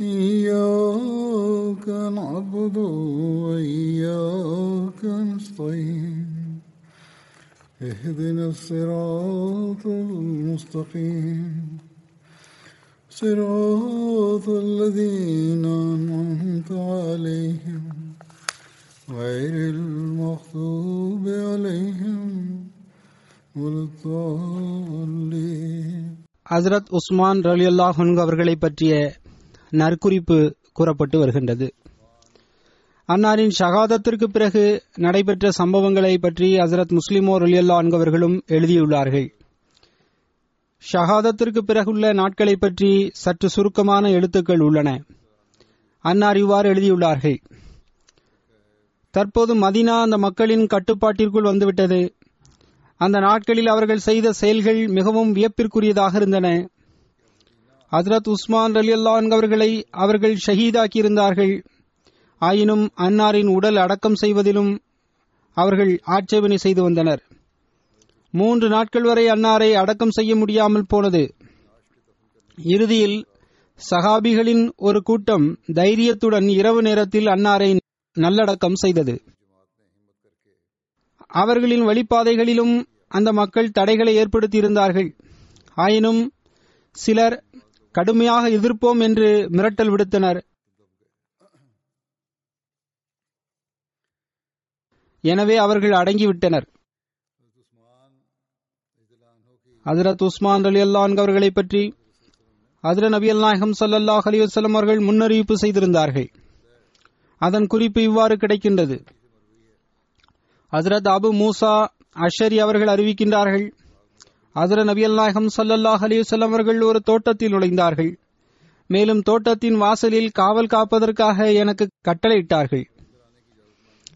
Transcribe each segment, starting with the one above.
إياك نعبد وإياك نستعين اهدنا الصراط المستقيم صراط الذين أنعمت عليهم غير المغضوب عليهم ولا الضالين ஹசரத் உஸ்மான் ரலியல்லாஹ் அவர்களை பற்றிய நற்குறிப்பு கூறப்பட்டு வருகின்றது. அன்னாரின் ஷகாதத்திற்கு பிறகு நடைபெற்ற சம்பவங்களை பற்றி ஹசரத் முஸ்லிமோ ரலியல்லா என்பவர்களும் எழுதியுள்ளார்கள். ஷகாதத்திற்கு பிறகுள்ள நாட்களை பற்றி சற்று சுருக்கமான எழுத்துக்கள் உள்ளன. அன்னார் இவ்வாறு எழுதியுள்ளார்கள். தற்போது மதினா அந்த மக்களின் கட்டுப்பாட்டிற்குள் வந்துவிட்டது. அந்த நாட்களில் அவர்கள் செய்த செயல்கள் மிகவும் வியப்பிற்குரியதாக இருந்தன. ஹசரத் உஸ்மான் அலி அல்லான் அவர்களை அவர்கள் ஷஹீதாக்கியிருந்தார்கள். ஆயினும் அன்னாரின் உடல் அடக்கம் செய்வதிலும் அவர்கள் ஆட்சேபனை செய்து வந்தனர். மூன்று நாட்கள் வரை அன்னாரை அடக்கம் செய்ய முடியாமல் போனது. இறுதியில் சஹாபிகளின் ஒரு கூட்டம் தைரியத்துடன் இரவு நேரத்தில் அன்னாரை நல்லடக்கம் செய்தது. அவர்களின் வழிபாதைகளிலும் அந்த மக்கள் தடைகளை ஏற்படுத்தியிருந்தார்கள். ஆயினும் சிலர் கடுமையாக எதிர்ப்போம் என்று மிரட்டல் விடுத்தனர். எனவே அவர்கள் அடங்கிவிட்டனர். ஹசரத் உஸ்மான் அலி அல்லான் அவர்களை பற்றி ஹசரத் நபி அல்நாயகம் சல்லாஹ் அலி அவர்கள் முன்னறிவிப்பு செய்திருந்தார்கள். அதன் குறிப்பு இவ்வாறு கிடைக்கின்றது. ஹசரத் அபு மூசா அஷரி அவர்கள் அறிவிக்கின்றார்கள் அசர நபியல் நாயகம் சல்லல்லாஹ் அலிவசல்லம் அவர்கள் ஒரு தோட்டத்தில் நுழைந்தார்கள். மேலும் தோட்டத்தின் வாசலில் காவல் காப்பதற்காக எனக்கு கட்டளையிட்டார்கள்.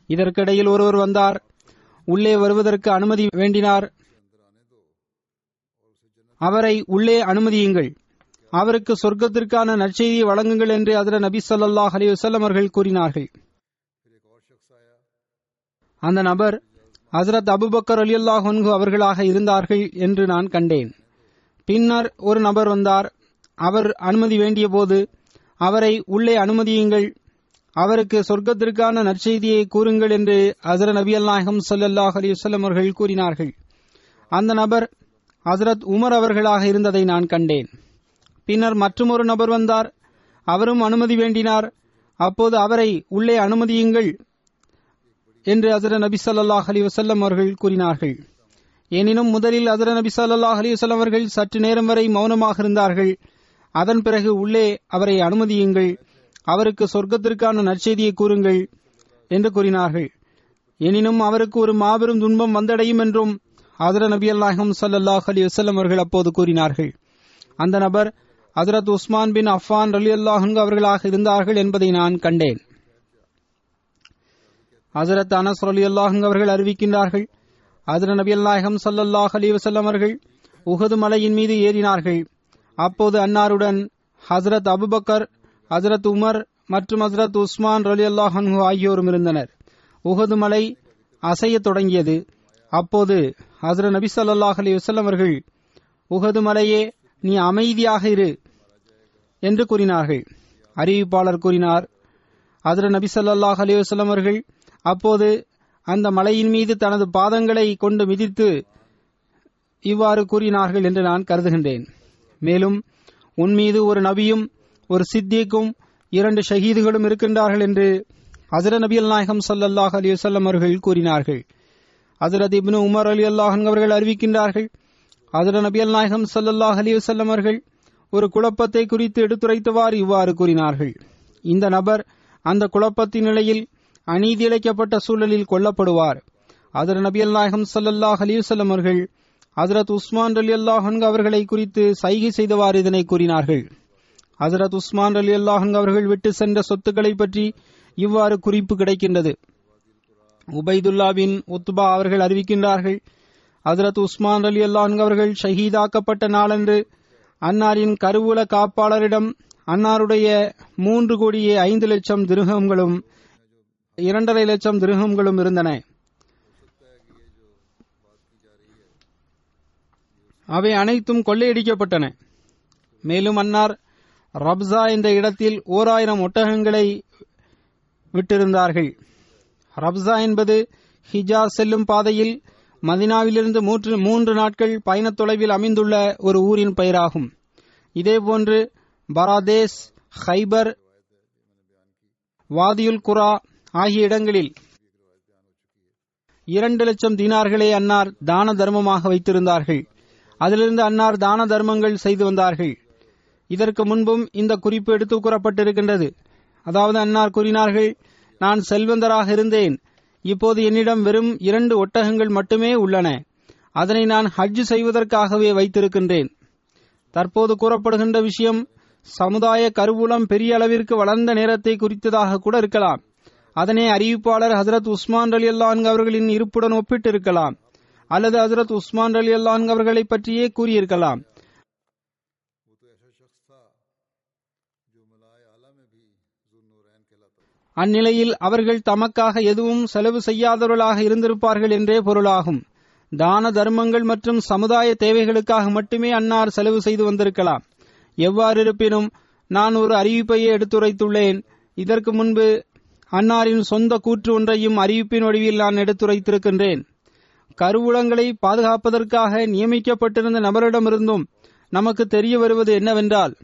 இதற்கிடையில் ஒருவர் வந்தார். உள்ளே வருவதற்கு அனுமதி வேண்டினார். அவரை உள்ளே அனுமதியுங்கள். அவருக்கு சொர்க்கத்திற்கான நற்செய்தியை வழங்குங்கள் என்று அதிர நபி சொல்லாஹ் அலி வசல்லம் அவர்கள் கூறினார்கள். அந்த நபர் ஹசரத் அபுபக்கர் அலியல்லாஹ் அவர்களாக இருந்தார்கள் என்று நான் கண்டேன். பின்னர் ஒரு நபர் வந்தார். அவர் அனுமதி வேண்டிய போது அவரை உள்ளே அனுமதியுங்கள். அவருக்கு சொர்க்கத்திற்கான நற்செய்தியை கூறுங்கள் என்று ஹசரத் நபி அல்லாஹம் சல்லாஹ் அலிவல்லம் அவர்கள் கூறினார்கள். அந்த நபர் ஹசரத் உமர் அவர்களாக இருந்ததை நான் கண்டேன். பின்னர் மற்றொரு நபர் வந்தார். அவரும் அனுமதி வேண்டினார். அப்போது அவரை உள்ளே அனுமதியுங்கள். என்று அசர நபி சல்லாஹ் அலி வசல்லம் அவர்கள் கூறினார்கள். எனினும் முதலில் அசர நபி சல்லாஹ் அலி வசல்லம் அவர்கள் சற்று நேரம் வரை மௌனமாக இருந்தார்கள். அதன் பிறகு உள்ளே அவரை அனுமதியுங்கள். அவருக்கு சொர்க்கத்திற்கான நற்செய்தியை கூறுங்கள் என்று கூறினார்கள். எனினும் அவருக்கு ஒரு மாபெரும் துன்பம் வந்தடையும் என்றும் அதர நபி அல்லாஹம் சல்லாஹ் அலி வசல்லம் அவர்கள் அப்போது கூறினார்கள். அந்த நபர் ஹசரத் உஸ்மான் பின் அஃபான் அலி அல்லாஹன் அவர்களாக இருந்தார்கள் என்பதை நான் கண்டேன். ஹசரத் அனஸ் அலி அல்லாஹங் அவர்கள் அறிவிக்கின்றார்கள். அதிர நபி அல்லாஹம் சல்லாஹ் அலி வசல்லம் அவர்கள் உகது மலையின் மீது ஏறினார்கள். அப்போது அன்னாருடன் ஹசரத் அபுபக்கர் ஹசரத் உமர் மற்றும் ஹசரத் உஸ்மான் அலி அல்லாஹன் ஆகியோரும் இருந்தனர். உகது மலை அசையத் தொடங்கியது. அப்போது ஹசரத் நபி சல்லாஹ் அலி வசல்லம் அவர்கள் உகது மலையே நீ அமைதியாக இரு என்று கூறினார்கள். அறிவிப்பாளர் கூறினார். அதிர நபி சல்லாஹ் அலி வசல்லம் அவர்கள் அப்போது அந்த மலையின் மீது தனது பாதங்களை கொண்டு மிதித்து இவ்வாறு கூறினார்கள் என்று நான் கருதுகின்றேன். மேலும் உன் மீது ஒரு நபியும் ஒரு சித்திக்கும் இரண்டு ஷஹீதுகளும் இருக்கின்றார்கள் என்று ஹசர நபி நாயகம் சல்லாஹ் அலி வல்லம் அவர்கள் கூறினார்கள். ஹசரத் இப்னு உமர் அலி அல்லாஹன் அவர்கள் அறிவிக்கின்றார்கள் ஹசர நபி அல் நாயகம் சல்லாஹ் அலி வல்லம் அவர்கள் ஒரு குழப்பத்தை குறித்து எடுத்துரைத்தவாறு இவ்வாறு கூறினார்கள். இந்த நபர் அந்த குழப்பத்தின் நிலையில் அநீதி இழைக்கப்பட்ட சூழலில் கொல்லப்படுவார். அதர் நபி அல் நாயகம் சல்லல்லாஹ் அலி அவர்கள் ஹசரத் உஸ்மான் அலி அல்லாஹன் அவர்களை குறித்து சைகை செய்தவாறு இதனை கூறினார்கள். ஹசரத் உஸ்மான் அலி அல்லாஹன் அவர்கள் விட்டு சென்ற சொத்துக்களை பற்றி இவ்வாறு குறிப்பு கிடைக்கின்றது. உபைதுல்லா பின் உத்பா அவர்கள் அறிவிக்கின்றார்கள் ஹசரத் உஸ்மான் அலி அல்லாஹன் அவர்கள் ஷஹீதாக்கப்பட்ட நாளன்று அன்னாரின் கருவூல காப்பாளரிடம் அன்னாருடைய மூன்று கோடியே ஐந்து லட்சம் திருகங்களும் இரண்டரை லட்சம் திருகங்களும் இருந்தன. அவை அனைத்தும் கொள்ளையடிக்கப்பட்டன. மேலும் அன்னார் ரப்சா என்ற இடத்தில் ஓர் ஆயிரம் ஒட்டகங்களை விட்டிருந்தார்கள். ரப்சா என்பது ஹிஜாஸ் செல்லும் பாதையில் மதினாவிலிருந்து மூன்று மூன்று நாட்கள் பயணத் தொலைவில் அமைந்துள்ள ஒரு ஊரின் பெயராகும். இதேபோன்று பராதேஸ் ஹைபர் வாதியுல் குரா ஆகிய இடங்களில் இரண்டு லட்சம் தீனார்களே அன்னார் தான தர்மமாக வைத்திருந்தார்கள். அதிலிருந்து அன்னார் தான தர்மங்கள் செய்து வந்தார்கள். இதற்கு முன்பும் இந்த குறிப்பு எடுத்து கூறப்பட்டிருக்கின்றது. அதாவது அன்னார் கூறினார்கள் நான் செல்வந்தராக இருந்தேன். இப்போது என்னிடம் வெறும் இரண்டு ஒட்டகங்கள் மட்டுமே உள்ளன. அதனை நான் ஹஜ் செய்வதற்காகவே வைத்திருக்கின்றேன். தற்போது கூறப்படுகின்ற விஷயம் சமுதாய கருவூலம் பெரிய அளவிற்கு வளர்ந்த நேரத்தை குறித்ததாக கூட இருக்கலாம். அதனை அறிவிப்பாளர் ஹசரத் உஸ்மான் அலி அல்லான் அவர்களின் இருப்புடன் ஒப்பிட்டிருக்கலாம். அல்லது ஹசரத் உஸ்மான் அலி அல்லான் அவர்களை பற்றியே கூறியிருக்கலாம். அந்நிலையில் அவர்கள் தமக்காக எதுவும் செலவு செய்யாதவர்களாக இருந்திருப்பார்கள் என்றே பொருளாகும். தான தர்மங்கள் மற்றும் சமுதாய தேவைகளுக்காக மட்டுமே அன்னார் செலவு செய்து வந்திருக்கலாம். எவ்வாறு இருப்பினும் நான் ஒரு அறிவிப்பையே எடுத்துரைத்துள்ளேன். இதற்கு முன்பு அன்னாரின் சொந்த கூற்று ஒன்றையும் அறிவிப்பின் வடிவில் நான் எடுத்துரைத்திருக்கின்றேன். கருவூலங்களை பாதுகாப்பதற்காக நியமிக்கப்பட்டிருந்த நபரிடமிருந்தும் நமக்கு தெரிய வருவது என்னவென்றால்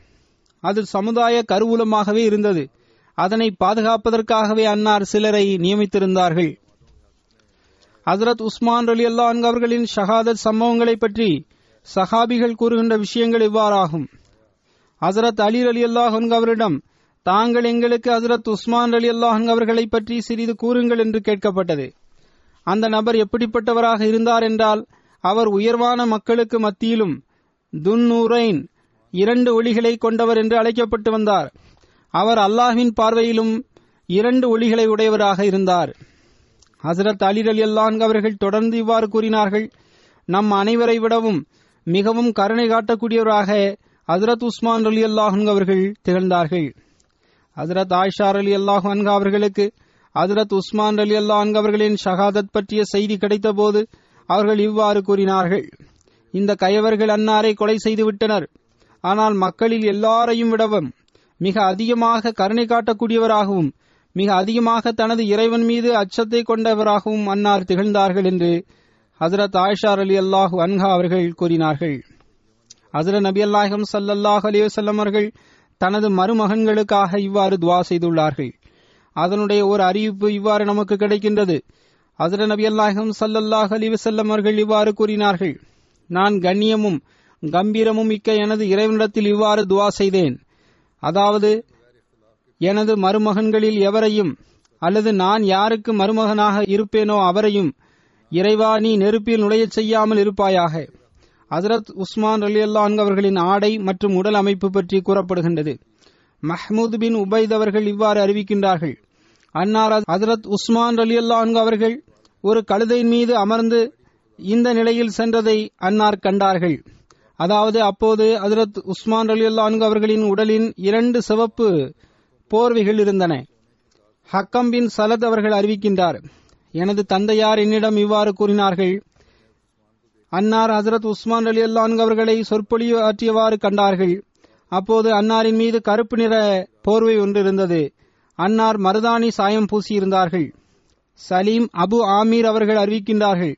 அது சமுதாய கருவூலமாகவே இருந்தது. அதனை பாதுகாப்பதற்காகவே அன்னார் சிலரை நியமித்திருந்தார்கள். ஹசரத் உஸ்மான் அலி அல்லான் அவர்களின் ஷஹாதத் சம்பவங்களை பற்றி சஹாபிகள் கூறுகின்ற விஷயங்கள் இவ்வாறாகும். ஹசரத் அலி அலி அல்லாஹன் அவரிடம் தாங்கள் எங்களுக்கு ஹசரத் உஸ்மான் அலி அல்லாஹன் அவர்களை பற்றி சிறிது கூறுங்கள் என்று கேட்கப்பட்டது. அந்த நபர் எப்படிப்பட்டவராக இருந்தார் என்றால் அவர் உயர்வான மக்களுக்கு மத்தியிலும் துன்னூரைன் இரண்டு ஒளிகளை கொண்டவர் என்று அழைக்கப்பட்டு வந்தார். அவர் அல்லாஹ்வின் பார்வையிலும் இரண்டு ஒளிகளை உடையவராக இருந்தார். ஹசரத் அலி அலி அல்லான் அவர்கள் தொடர்ந்து இவ்வாறு கூறினார்கள் நம் அனைவரை விடவும் மிகவும் கருணை காட்டக்கூடியவராக ஹசரத் உஸ்மான் அலி அல்லாஹன் அவர்கள் திகழ்ந்தார்கள். ஹசரத் ஆயிஷார் அலி அல்லாஹ் அன்கா அவர்களுக்கு ஹசரத் உஸ்மான் அலி அல்லாஹ் அவர்களின் ஷஹாதத் பற்றிய செய்தி கிடைத்தபோது அவர்கள் இவ்வாறு கூறினார்கள். இந்த கயவர்கள் அன்னாரை கொலை செய்துவிட்டனர் ஆனால் மக்களில் எல்லாரையும் விடவும் மிக அதிகமாக கருணை காட்டக்கூடியவராகவும் மிக அதிகமாக தனது இறைவன் மீது அச்சத்தை கொண்டவராகவும் அன்னார் திகழ்ந்தார்கள் என்று ஹசரத் ஆயிஷார் அலி அல்லாஹு அன்ஹா அவர்கள் கூறினார்கள். ஹசரத் நபி அல்லாஹம் சல்லல்லாஹ் அலிவசல்லம் அவர்கள் தனது மருமகன்களுக்காக இவ்வாறு துவா செய்துள்ளார்கள். அதனுடைய ஒரு அறிவிப்பு இவ்வாறு நமக்கு கிடைக்கின்றது. ஹசரத் நபி அல்லாஹம் சல்லல்லாஹ் அலிவசல்லம் அவர்கள் இவ்வாறு கூறினார்கள். நான் கண்ணியமும் கம்பீரமும் மிக்க எனது இறைவனிடத்தில் இவ்வாறு துவா செய்தேன். அதாவது எனது மருமகன்களில் எவரையும் அல்லது நான் யாருக்கு மருமகனாக இருப்பேனோ அவரையும் இறைவா நீ நெருப்பில் நுழையச் செய்யாமல் இருப்பாயாக. ஹசரத் உஸ்மான் அலி அல்லான் அவர்களின் ஆடை மற்றும் உடல் அமைப்பு பற்றி கூறப்படுகின்றது. மஹமூத் பின் உபைத் அவர்கள் இவ்வாறு அறிவிக்கின்றார்கள். அன்னார் ஹசரத் உஸ்மான் அலி அல்லான் அவர்கள் ஒரு கழுதையின் மீது அமர்ந்து இந்த நிலையில் சென்றதை அன்னார் கண்டார்கள். அதாவது அப்போது ஹசரத் உஸ்மான் அலி அல்லான் அவர்களின் உடலின் இரண்டு சிவப்பு போர்வைகள் இருந்தன. ஹக்கம் பின் சலத் அவர்கள் அறிவிக்கின்றார். எனது தந்தையார் என்னிடம் இவ்வாறு கூறினார்கள். அன்னார் ஹசரத் உஸ்மான் அலி அல்லான் அவர்களை சொற்பொழிவு ஆற்றியவாறு கண்டார்கள். அப்போது அன்னாரின் மீது கருப்பு நிற போர்வை ஒன்று இருந்தது. அன்னார் மருதாணி சாயம் பூசியிருந்தார்கள். சலீம் அபு ஆமீர் அவர்கள் அறிவிக்கின்றார்கள்.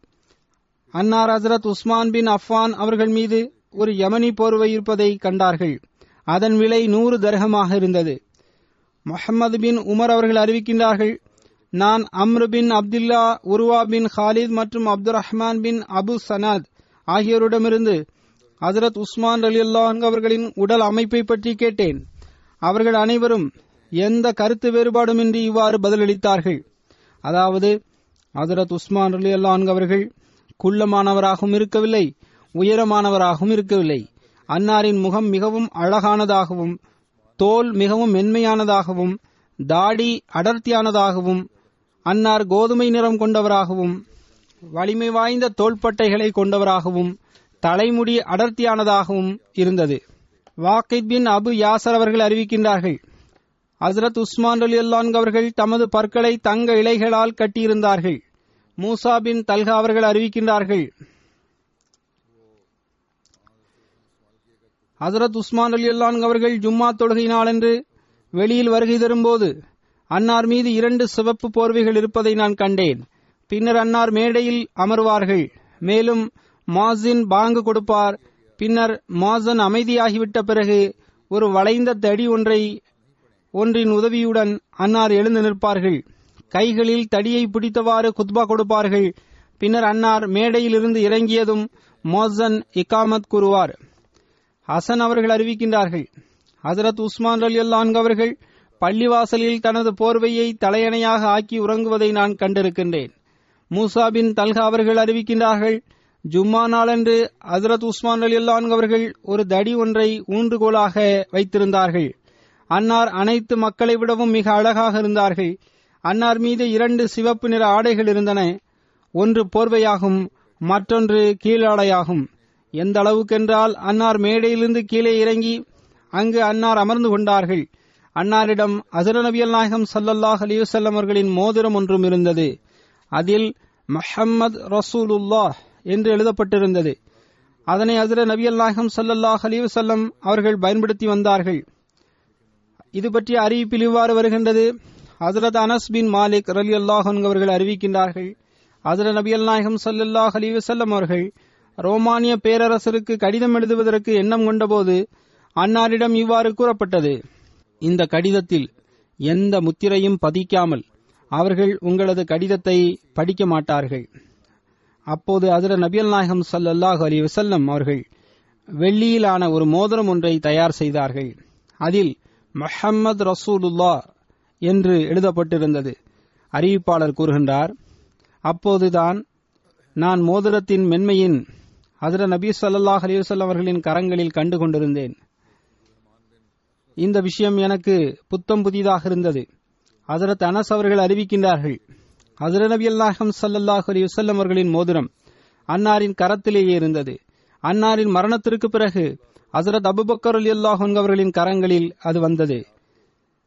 அன்னார் ஹசரத் உஸ்மான் பின் அஃபான் அவர்கள் மீது ஒரு யமனி போர்வை இருப்பதை கண்டார்கள். அதன் விலை நூறு தர்கமாக இருந்தது. முஹம்மது பின் உமர் அவர்கள் அறிவிக்கின்றார்கள் நான் அம்ரு பின் அப்துல்லா உருவா பின் ஹாலித் மற்றும் அப்துல் ரஹ்மான் பின் அபு சனாத் ஆகியோரிடமிருந்து ஹசரத் உஸ்மான் அலி அல்லாஹ் அவர்களின் உடல் அமைப்பை பற்றி கேட்டேன். அவர்கள் அனைவரும் எந்த கருத்து வேறுபாடுமின்றி இவ்வாறு பதிலளித்தார்கள்? அதாவது ஹசரத் உஸ்மான் அலி அல்லாஹ் அவர்கள் குள்ளமானவராகவும் இருக்கவில்லை உயரமானவராகவும் இருக்கவில்லை. அன்னாரின் முகம் மிகவும் அழகானதாகவும் தோல் மிகவும் மென்மையானதாகவும் தாடி அடர்த்தியானதாகவும் அன்னார் கோதுமை நிறம் கொண்டவராகவும் வலிமை வாய்ந்த தோள்பட்டைகளை கொண்டவராகவும் தலைமுடி அடர்த்தியானதாகவும் இருந்தது. வாக்கித் பின் அபு யாசர் அவர்கள் அறிவிக்கின்றார்கள் ஹசரத் உஸ்மான் அலி அல்லான் அவர்கள் தமது பற்களை தங்க இலைகளால் கட்டியிருந்தார்கள். மூசா பின் தல்கா அவர்கள் அறிவிக்கின்றார்கள் ஹசரத் உஸ்மான் அலி அல்லான் அவர்கள் ஜும்மா தொழுகை நாளன்று வெளியில் வருகை தரும்போது அன்னார் மீது இரண்டு சிவப்பு போர்வைகள் இருப்பதை நான் கண்டேன். பின்னர் அன்னார் மேடையில் அமர்வார்கள். மேலும் மாசின் பாங்கு கொடுப்பார். பின்னர் மாசன் அமைதியாகிவிட்ட பிறகு ஒரு வளைந்த தடி ஒன்றை ஒன்றின் உதவியுடன் அன்னார் எழுந்து நிற்பார்கள். கைகளில் தடியை பிடித்தவாறு குத்பா கொடுப்பார்கள். பின்னர் அன்னார் மேடையில் இருந்து இறங்கியதும் மோசன் இக்காமத் கூறுவார். ஹசன் அவர்கள் அறிவிக்கின்றார்கள். ஹசரத் உஸ்மான் அலி அல்லான் அவர்கள் பள்ளிவாசலில் தனது போர்வையை தலையணையாக ஆக்கி உறங்குவதை நான் கண்டிருக்கின்றேன். மூசாபின் தல்கா அவர்கள் அறிவிக்கின்றார்கள் ஜும்மா நாளன்று ஹசரத் உஸ்மான் அலி அல்லான் அவர்கள் ஒரு தடி ஒன்றை ஊன்றுகோலாக வைத்திருந்தார்கள். அன்னார் அனைத்து மக்களை விடவும் மிக அழகாக இருந்தார்கள். அன்னார் மீது இரண்டு சிவப்பு நிற ஆடைகள் இருந்தன. ஒன்று போர்வையாகும் மற்றொன்று கீழாடையாகும். எந்த அளவுக்கென்றால் அன்னார் மேடையிலிருந்து கீழே இறங்கி அங்கு அன்னார் அமர்ந்து கொண்டார்கள். அன்னாரிடம் அசர நபியல் நாயகம் சல்லல்லாஹ் அலிவசல்லம் அவர்களின் மோதிரம் ஒன்றும் இருந்தது. அதில் மஹம்மத் ரசூலுல்லாஹ் என்று எழுதப்பட்டிருந்தது. அதனை அசர நபியல் நாயகம் சல்லல்லாஹ் அலிவசல்லம் அவர்கள் பயன்படுத்தி வந்தார்கள். இது பற்றிய அறிவிப்பில் இவ்வாறு வருகின்றது. ஹசரத் அனஸ் பின் மாலிக் ரலி அல்லாஹன் அவர்கள் அறிவிக்கின்றார்கள் ஹசரத் நபியல் நாயகம் சல்லல்லாஹ் அலிவசல்லம் அவர்கள் ரோமானிய பேரரசருக்கு கடிதம் எழுதுவதற்கு எண்ணம் கொண்டபோது அன்னாரிடம் இவ்வாறு கூறப்பட்டது. இந்த கடிதத்தில் எந்த முத்திரையும் பதிக்காமல் அவர்கள் உங்களது கடிதத்தை படிக்க மாட்டார்கள். அப்போது அதிர நபியல் நாயகம் சல்லல்லாஹு அலி வசல்லம் அவர்கள் வெள்ளியிலான ஒரு மோதிரம் ஒன்றை தயார் செய்தார்கள். அதில் மஹம்மது ரசூலுல்லா என்று எழுதப்பட்டிருந்தது. அறிவிப்பாளர் கூறுகின்றார் அப்போதுதான் நான் மோதிரத்தின் மென்மையின் அதிர நபி சல்லாஹ் அலிவசல்லம் அவர்களின் கரங்களில் கண்டு கொண்டிருந்தேன். இந்த விஷயம் எனக்கு புத்தம் புதிதாக இருந்தது. ஹசரத் அனஸ் அவர்கள் அறிவிக்கின்றார்கள். ஹசர நபி அல்லாஹம் சல்லாஹ் அலி வசல்லம் அவர்களின் மோதிரம் அன்னாரின் கரத்திலேயே இருந்தது. அன்னாரின் மரணத்திற்கு பிறகு ஹசரத் அபுபக்கர் அலி அல்லாஹன் அவர்களின் கரங்களில் அது வந்தது.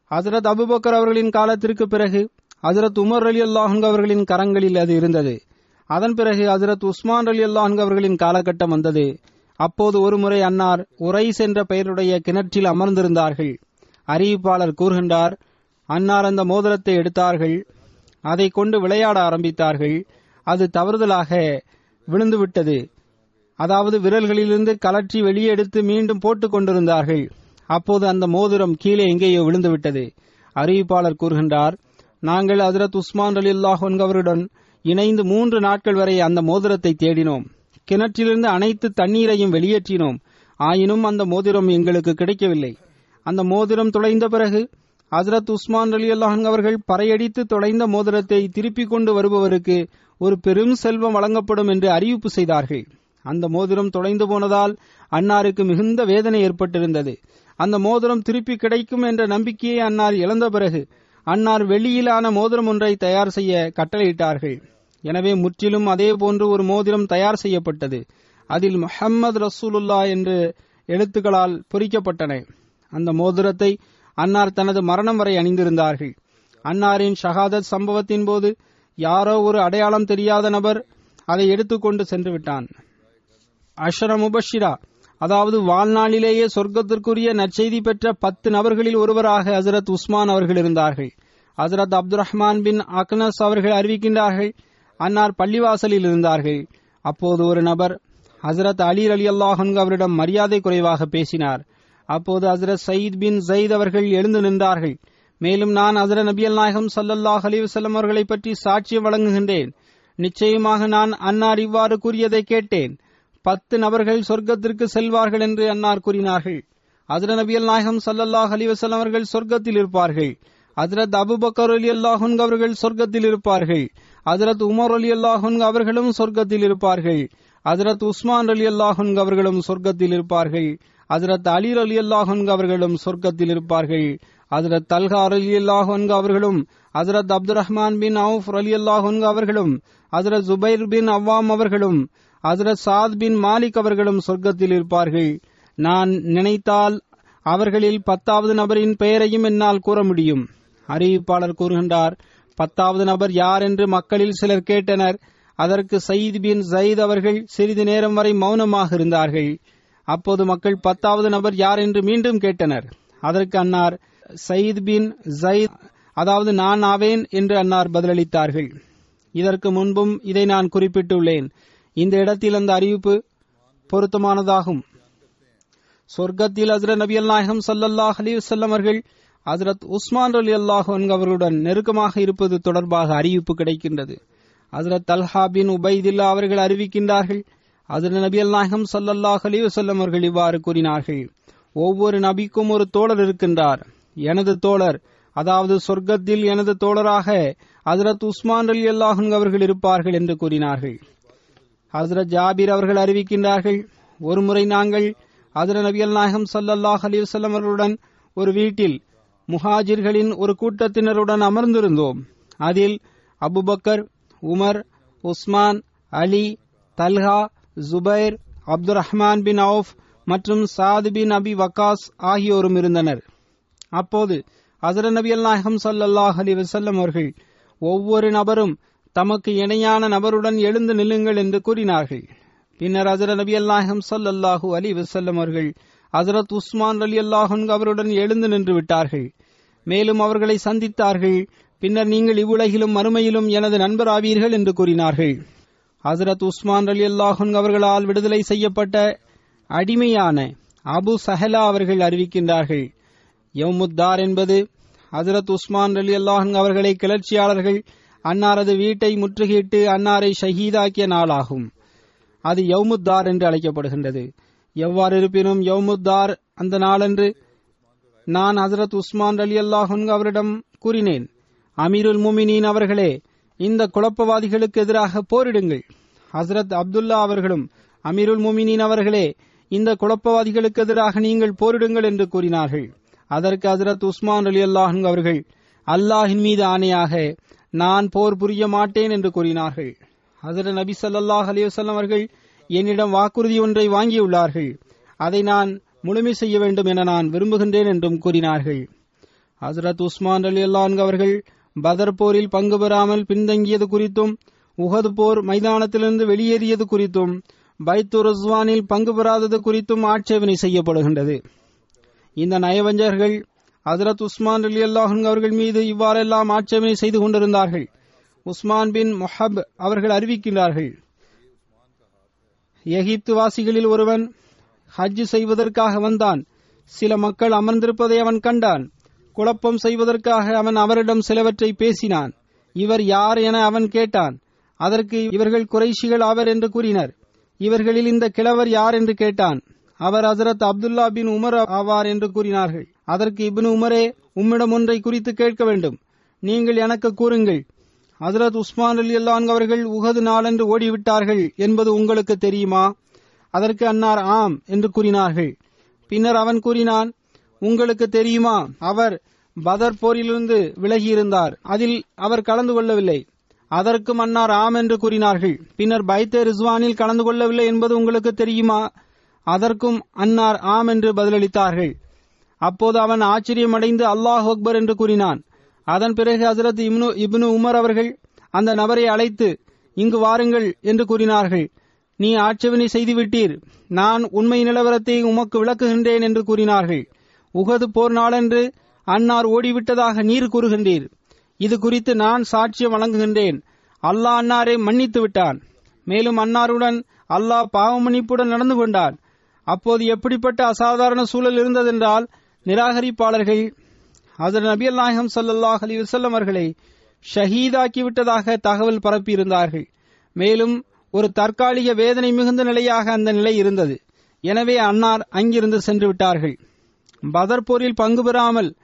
ஹசரத் அபுபக்கர் அவர்களின் காலத்திற்கு பிறகு ஹசரத் உமர் அலி அல்லாஹன் அவர்களின் கரங்களில் அது இருந்தது. அதன் பிறகு ஹசரத் உஸ்மான் அலி அல்லாஹன் அவர்களின் காலகட்டம் வந்தது. அப்போது ஒருமுறை அன்னார் உரைஸ் என்ற பெயருடைய கிணற்றில் அமர்ந்திருந்தார்கள். அறிவிப்பாளர் கூறுகின்றார் அன்னார் அந்த மோதிரத்தை எடுத்தார்கள் அதை கொண்டு விளையாட ஆரம்பித்தார்கள். அது தவறுதலாக விழுந்துவிட்டது. அதாவது விரல்களிலிருந்து கலற்றி வெளியே எடுத்து மீண்டும் போட்டுக் கொண்டிருந்தார்கள். அப்போது அந்த மோதிரம் கீழே எங்கேயோ விழுந்துவிட்டது. அறிவிப்பாளர் கூறுகின்றார் நாங்கள் அதிரத் உஸ்மான் அலி அவருடன் இணைந்து மூன்று நாட்கள் வரை அந்த மோதிரத்தை தேடினோம். கிணற்றிலிருந்து அனைத்து தண்ணீரையும் வெளியேற்றினோம். ஆயினும் அந்த மோதிரம் எங்களுக்கு கிடைக்கவில்லை. அந்த மோதிரம் தொலைந்த பிறகு ஹசரத் உஸ்மான் அலி அல்லாஹன் அவர்கள் பறையடித்து தொலைந்த மோதிரத்தை திருப்பிக் கொண்டு வருபவருக்கு ஒரு பெரும் செல்வம் வழங்கப்படும் என்று அறிவிப்பு செய்தார்கள். அந்த மோதிரம் தொலைந்து போனதால் அன்னாருக்கு மிகுந்த வேதனை ஏற்பட்டிருந்தது. அந்த மோதிரம் திருப்பி கிடைக்கும் என்ற நம்பிக்கையை அன்னார் இழந்த பிறகு அன்னார் வெளியிலான மோதிரம் ஒன்றை தயார் செய்ய கட்டளையிட்டார்கள். எனவே முற்றிலும் அதே போன்று ஒரு மோதிரம் தயார் செய்யப்பட்டது. அதில் முஹம்மது ரசூலுல்லா என்று எழுத்துக்களால் பொறிக்கப்பட்டன. அந்த மோதிரத்தை அன்னார் தனது மரணம் வரை அணிந்திருந்தார்கள். அன்னாரின் ஷஹாதத் சம்பவத்தின் போது யாரோ ஒரு அடையாளம் தெரியாத நபர் அதை எடுத்துக்கொண்டு சென்று விட்டான் அஷர முபஷிரா அதாவது வாழ்நாளிலேயே சொர்க்கத்திற்குரிய நற்செய்தி பெற்ற பத்து நபர்களில் ஒருவராக ஹசரத் உஸ்மான் அவர்கள் இருந்தார்கள். ஹசரத் அப்துல் ரஹ்மான் பின் அக்னஸ் அவர்கள் அறிவிக்கின்றார்கள் அன்னார் பள்ளிவாசலில் இருந்தார்கள். அப்போது ஒரு நபர் ஹசரத் அலி அலி அல்லாஹன்கு அவரிடம் மரியாதை குறைவாக பேசினார். அப்போது ஹசரத் சயீத் பின் ஜயீத் அவர்கள் எழுந்து நின்றார்கள். மேலும் நான் அதர நபியல் நாயகம் சல்லல்லாஹ் அலிவசல்லம் அவர்களை பற்றி சாட்சியம் வழங்குகின்றேன். நிச்சயமாக நான் அன்னார் இவ்வாறு கூறியதை கேட்டேன். பத்து நபர்கள் சொர்க்கத்திற்கு செல்வார்கள் என்று அன்னார் கூறினார்கள். அதர நபியல் நாயகம் சல்லல்லாஹ் அலிவசல்லம் அவர்கள் சொர்க்கத்தில் இருப்பார்கள். ஹசரத் அபுபக்கர் அலி அல்லாஹுன் அவர்கள் சொர்க்கத்தில் இருப்பார்கள். ஹசரத் உமர் அலி அல்லாஹன் அவர்களும் சொர்க்கத்தில் இருப்பார்கள். ஹசரத் உஸ்மான் அலி அல்லாஹன் அவர்களும் சொர்க்கத்தில் இருப்பார்கள். ஹசரத் அலி அலி அல்லாஹன் அவர்களும் சொர்க்கத்தில் இருப்பார்கள். ஹசரத் தல்ஹார் அலி அல்லாஹன் அவர்களும் ஹசரத் Abdul Rahman bin Auf Ali அல்லாஹன் அவர்களும் ஹசரத் ஜுபைர் பின் அவ்வாம் அவர்களும் ஹசரத் சாத் பின் மாலிக் அவர்களும் சொர்க்கத்தில் இருப்பார்கள். நான் நினைத்தால் அவர்களில் பத்தாவது நபரின் பெயரையும் என்னால் கூற முடியும். அறிவிப்பாளர் கூறுகின்றார் பத்தாவது நபர் யார் என்று மக்களில் சிலர் கேட்டனர். அதற்கு சயீத் பின் ஜயீத் அவர்கள் சிறிது நேரம் வரை மௌனமாக இருந்தார்கள். அப்போது மக்கள் பத்தாவது நபர் யார் என்று மீண்டும் கேட்டனர். அதற்கு அன்னார் சயீத் பின் ஜயீத் அதாவது நான் ஆவேன் என்று அன்னார் பதிலளித்தார்கள். இதற்கு முன்பும் இதை நான் குறிப்பிட்டுள்ளேன். இந்த இடத்தில் அந்த அறிவிப்பு பொருத்தமானதாகும். சொர்க்கத்தில் ஹசரத் நபி நாயகம் சல்லல்லாஹ் அலி வல்லம் அவர்கள் ஹசரத் உஸ்மான் அலி அல்லாஹ் அவர்களுடன் நெருக்கமாக இருப்பது தொடர்பாக அறிவிப்பு கிடைக்கின்றது. ஹசரத் அல்ஹா பின் உபைதில்லா அவர்கள் அறிவிக்கின்றார்கள். ஹசரத் நபி நாயகம் சல்லல்லாஹ் அலி வசல்லம் அவர்கள் இவ்வாறு கூறினார்கள். ஒவ்வொரு நபிக்கும் ஒரு தோழர் இருக்கின்றார். எனது தோழர் அதாவது சொர்க்கத்தில் எனது தோழராக ஹசரத் உஸ்மான் அலி அல்லாஹன் அவர்கள் இருப்பார்கள் என்று கூறினார்கள். ஹசரத் ஜாபீர் அவர்கள் அறிவிக்கின்றார்கள் ஒருமுறை நாங்கள் ஹசரத் நபி அல் நாயகம் சல்லல்லாஹ் அலி வல்லம் அவர்களுடன் ஒரு வீட்டில் முஹாஜிர்களின் ஒரு கூட்டத்தினருடன் அமர்ந்திருந்தோம். அதில் அபுபக்கர் உமர் உஸ்மான் அலி தல்ஹா ஜுபைர் அப்துல் ரஹ்மான் பின் அவுஃப் மற்றும் சாத் பின் அபி வக்காஸ் ஆகியோரும் இருந்தனர். அப்போது அசர நபி அல்நாயகம் சல்லாஹ் அலி வசல்லம் அவர்கள் ஒவ்வொரு நபரும் தமக்கு இணையான நபருடன் எழுந்து நில்லுங்கள் என்று கூறினார்கள். பின்னர் அசர நபி அல்நாயகம் சல்லாஹூ அலி வசல்லம் அவர்கள் ஹசரத் உஸ்மான் அலி அல்லாஹன் அவருடன் எழுந்து நின்று விட்டார்கள். மேலும் அவர்களை சந்தித்தார்கள். பின்னர் நீங்கள் இவ்வுலகிலும் மறுமையிலும் எனது நண்பர் ஆவீர்கள் என்று கூறினார்கள். ஹசரத் உஸ்மான் அலி அல்லாஹன் அவர்களால் விடுதலை செய்யப்பட்ட அடிமையான அபு சஹலா அவர்கள் அறிவிக்கின்றார்கள். யமுத்தார் என்பது ஹசரத் உஸ்மான் அலி அல்லாஹன் அவர்களை கிளர்ச்சியாளர்கள் அன்னாரது வீட்டை முற்றுகையிட்டு அன்னாரை ஷஹீதாக்கிய நாளாகும். அது யவுமுத்தார் என்று அழைக்கப்படுகின்றது. எவ்வாறு இருப்பினும் யவுமுத்தார் அந்த நாளன்று நான் ஹசரத் உஸ்மான் அலி அல்லாஹன் அவரிடம் கூறினேன் அமீருல் முமினின் அவர்களே இந்த குழப்பவாதிகளுக்கு எதிராக போரிடுங்கள். ஹசரத் அப்துல்லா அவர்களும் அமீருல் முமினின் அவர்களே இந்த குழப்பவாதிகளுக்கு எதிராக நீங்கள் போரிடுங்கள் என்று கூறினார்கள். அதற்கு ஹசரத் உஸ்மான் அலி அல்லாஹன் அவர்கள் அல்லாஹின் மீது ஆணையாக நான் போர் புரிய மாட்டேன் என்று கூறினார்கள். ஹசரத் நபி சல்லாஹ் அலிவசல்லம் அவர்கள் என்னிடம் வாக்குறுதி ஒன்றை வாங்கியுள்ளார்கள். அதை நான் முழுமை செய்ய வேண்டும் என நான் விரும்புகின்றேன் என்றும் கூறினார்கள். ஹசரத் உஸ்மான் அலி அல்லான் அவர்கள் பதர் போரில் பங்கு பெறாமல் பின்தங்கியது குறித்தும் உகது போர் மைதானத்திலிருந்து வெளியேறியது குறித்தும் பைத்து ருஸ்வானில் பங்கு பெறாதது குறித்தும் ஆட்சேபனை செய்யப்படுகின்றது. இந்த நயவஞ்சர்கள் ஹசரத் உஸ்மான் அலி அல்லாஹன் அவர்கள் மீது இவ்வாறெல்லாம் ஆட்சேபனை செய்து கொண்டிருந்தார்கள். உஸ்மான் பின் மொஹப் அவர்கள் அறிவிக்கின்றார்கள். எகிப்து வாசிகளில் ஒருவன் ஹஜ் செய்வதற்காக வந்தான். சில மக்கள் அமர்ந்திருப்பதை அவன் கண்டான். குழப்பம் செய்வதற்காக அவன் அவரிடம் சிலவற்றை பேசினான். இவர் யார் என அவன் கேட்டான். அதற்கு இவர்கள் குறைஷிகள் ஆவர் என்று கூறினர். இவர்களில் இந்த கிழவர் யார் என்று கேட்டான். அவர் ஹசரத் அப்துல்லா பின் உமர் ஆவார் என்று கூறினார்கள். அதற்கு இபின் உமரே உம்மிடம் ஒன்றை குறித்து கேட்க வேண்டும். நீங்கள் எனக்கு கூறுங்கள். ஹசரத் உஸ்மான் அலி அல்லான் அவர்கள் உகது நாளன்று ஓடிவிட்டார்கள் என்பது உங்களுக்கு தெரியுமா? அதற்கு அன்னார் ஆம் என்று கூறினார்கள். பின்னர் அவன் கூறினான் உங்களுக்கு தெரியுமா? அவர் பதர் போரிலிருந்து விலகியிருந்தார். அதில் அவர் கலந்து கொள்ளவில்லை. அதற்கும் அன்னார் ஆம் என்று கூறினார்கள். பின்னர் பைத்தே ரிஸ்வானில் கலந்து கொள்ளவில்லை என்பது உங்களுக்கு தெரியுமா? அதற்கும் அன்னார் ஆம் என்று பதிலளித்தார்கள். அப்போது அவன் ஆச்சரியமடைந்து அல்லாஹ் அக்பர் என்று கூறினான். அதன் பிறகு ஹசரத் இப்னு இப்னு உமர் அவர்கள் அந்த நபரை அழைத்து இங்கு வாருங்கள் என்று கூறினார்கள். நீ ஆட்சேபனை செய்துவிட்டீர். நான் உண்மை நிலவரத்தை உமக்கு விளக்குகின்றேன் என்று கூறினார்கள். உகது போர் நாளன்று அன்னார் ஓடிவிட்டதாக நீர் கூறுகின்றீர். இது குறித்து நான் சாட்சியம் வழங்குகின்றேன். அல்லாஹ் அன்னாரை மன்னித்து விட்டான். மேலும் அன்னாருடன் அல்லாஹ் பாவமன்னிப்புடன் நடந்து கொண்டான். அப்போது எப்படிப்பட்ட அசாதாரண சூழல் இருந்ததென்றால் நிராகரிப்பாளர்கள் ஹசரத் நபி நாயகம் சல்லாஹ் அலி வஸல்லம் அவர்களை ஷஹீதாக்கி விட்டதாக தகவல் பரப்பியிருந்தார்கள். மேலும் ஒரு தற்காலிக வேதனை மிகுந்த நிலையாக அந்த நிலை இருந்தது. எனவே அன்னார் அங்கிருந்து சென்று விட்டார்கள். பதர் போரில் பங்கு பெறாமல்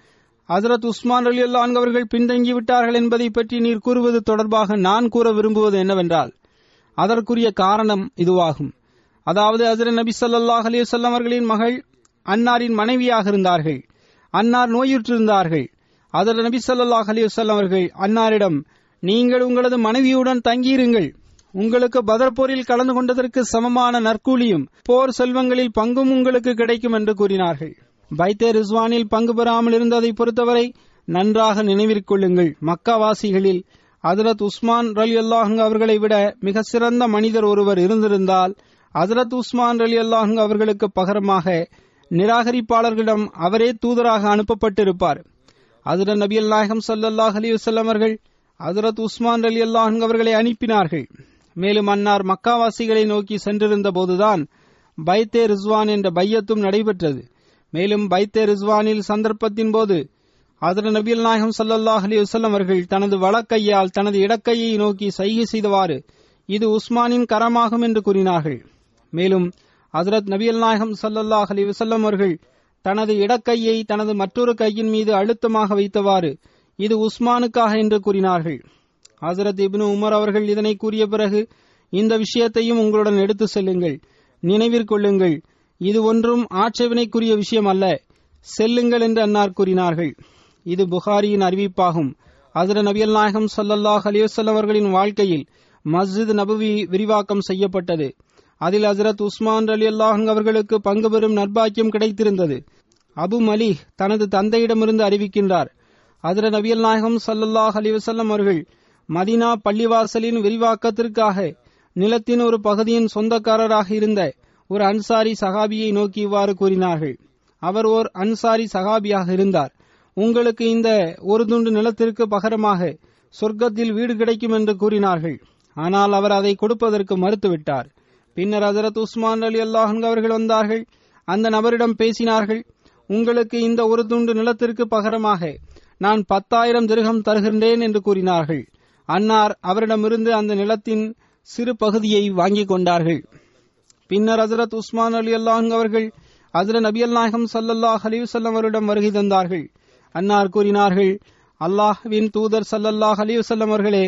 ஹசரத் உஸ்மான் அலி அல்லான் அவர்கள் பின்தங்கி விட்டார்கள் என்பதை பற்றி நீர் கூறுவது தொடர்பாக நான் கூற விரும்புவது என்னவென்றால் அதற்குரிய காரணம் இதுவாகும். அதாவது ஹசரத் நபி சல்லாஹ் அலி அவர்களின் மகள் அன்னாரின் மனைவியாக இருந்தார்கள். அன்னார் நோயுற்றிருந்தார்கள். அதர் நபி ஸல்லல்லாஹு அலைஹி அவர்கள் அன்னாரிடம் நீங்கள் உங்களது மனைவியுடன் தங்கியிருங்கள். உங்களுக்கு பதர் போரில் கலந்து கொண்டதற்கு சமமான நற்கூலியும் போர் செல்வங்களில் பங்கும் உங்களுக்கு கிடைக்கும் என்று கூறினார்கள். பைத்தே ரிஸ்வானில் பங்கு பெறாமல் இருந்ததை பொறுத்தவரை நன்றாக நினைவிற்கொள்ளுங்கள் மக்காவாசிகளில் அதரத் உஸ்மான் ரலி அல்லாஹுங்க அவர்களை விட மிக சிறந்த மனிதர் ஒருவர் இருந்திருந்தால் அதரத் உஸ்மான் ரலி அல்லாஹுங்க அவர்களுக்கு பகரமாக நிராகரிப்பாளர்களிடம் அவரே தூதராக அனுப்பப்பட்டிருப்பார். ஹசரத் நபி நாயகம் சல்லாஹ் அலி வசல்லம் அவர்கள் ஹசரத் உஸ்மான் அலி அல்லாஹ் அவர்களை அனுப்பினார்கள். மேலும் அன்னார் மக்காவாசிகளை நோக்கி சென்றிருந்த போதுதான் பைத்தே ரிஸ்வான் என்ற பையத்தும் நடைபெற்றது. மேலும் பைத்தே ரிஸ்வானில் சந்தர்ப்பத்தின் போது அதர நபியல் நாயகம் சல்லாஹ் அலி வசல்லம் அவர்கள் தனது வழக்கையால் தனது இடக்கையை நோக்கி சைகை செய்தவாறு இது உஸ்மானின் கரமாகும் என்று கூறினார்கள். மேலும் ஹசரத் நபியல் நாயகம் சல்லல்லாஹ் அலி வசல்லம் அவர்கள் தனது இடக்கையை தனது மற்றொரு கையின் மீது அழுத்தமாக வைத்தவாறு இது உஸ்மானுக்காக என்று கூறினார்கள். ஹசரத் இப்னு உமர் அவர்கள் இதனை கூறிய பிறகு இந்த விஷயத்தையும் உங்களுடன் எடுத்து செல்லுங்கள் நினைவிற்கொள்ளுங்கள் இது ஒன்றும் ஆட்சேபனைக்குரிய விஷயம் அல்ல செல்லுங்கள் என்று அன்னார் கூறினார்கள். இது புகாரியின் அறிவிப்பாகும். ஹசரத் நபியல் நாயகம் சல்லல்லாஹ் அலிவசல்லம் அவர்களின் வாழ்க்கையில் மஸ்ஜித் நபுவி விரிவாக்கம் செய்யப்பட்டது. அதில் ஹசரத் உஸ்மான் அலி அல்லாஹ் அவர்களுக்கு பங்கு பெறும் நற்பாக்கியம் கிடைத்திருந்தது. அபு மலி தனது தந்தையிடமிருந்து அறிவிக்கின்றார். ஹசரத் நபியல் நாயகம் சல்லல்லாஹ் அலிவசல்லம் அவர்கள் மதினா பள்ளிவாசலின் விரிவாக்கத்திற்காக நிலத்தின் ஒரு பகுதியின் சொந்தக்காரராக இருந்த ஒரு அன்சாரி சகாபியை நோக்கி இவ்வாறு கூறினார்கள். அவர் ஓர் அன்சாரி சகாபியாக இருந்தார். உங்களுக்கு இந்த ஒரு துண்டு நிலத்திற்கு பகரமாக சொர்க்கத்தில் வீடு கிடைக்கும் என்று கூறினார்கள். ஆனால் அவர் அதை கொடுப்பதற்கு மறுத்துவிட்டார். பின்னர் ஹசரத் உஸ்மான் அலி அல்லாஹன் அவர்கள் வந்தார்கள். அந்த நபரிடம் பேசினார்கள் உங்களுக்கு இந்த ஒரு துண்டு நிலத்திற்கு பகரமாக நான் பத்தாயிரம் திருகம் தருகின்றேன் என்று கூறினார்கள். அன்னார் அவரிடமிருந்து அந்த நிலத்தின் சிறு பகுதியை வாங்கிக் கொண்டார்கள். பின்னர் ஹசரத் உஸ்மான் அலி அல்லாஹ் அவர்கள் ஹசரத் நபி நாயகம் சல்லல்லாஹ் அலிவசல்லம் அவரிடம் வருகை தந்தார்கள். அன்னார் கூறினார்கள் அல்லாஹ்வின் தூதர் சல்லல்லாஹ் அலிவசல்லம் அவர்களே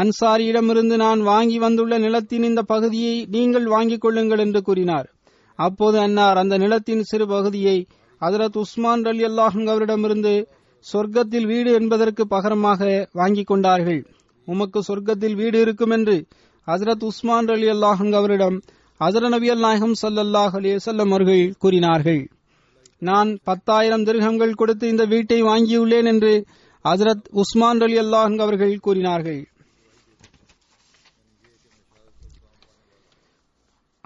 அன்சாரியிடமிருந்து நான் வாங்கி வந்துள்ள நிலத்தின் இந்த பகுதியை நீங்கள் வாங்கிக் கொள்ளுங்கள் என்று கூறினார். அப்போது அன்னார் அந்த நிலத்தின் சிறு பகுதியை அதரத் உஸ்மான் அலி அல்லாஹ் அவரிடமிருந்து சொர்க்கத்தில் வீடு என்பதற்கு பகரமாக வாங்கிக் கொண்டார்கள். உமக்கு சொர்க்கத்தில் வீடு இருக்கும் என்று ஹசரத் உஸ்மான் அலி அல்லாஹங் அவரிடம் ஹசர நபி அல் நாயகம் சல்லல்லாஹ் அலிசல்லம் அவர்கள் கூறினார்கள். நான் பத்தாயிரம் திருகங்கள் கொடுத்து இந்த வீட்டை வாங்கியுள்ளேன் என்று ஹசரத் உஸ்மான் அலி அல்லாஹங் அவர்கள் கூறினார்கள்.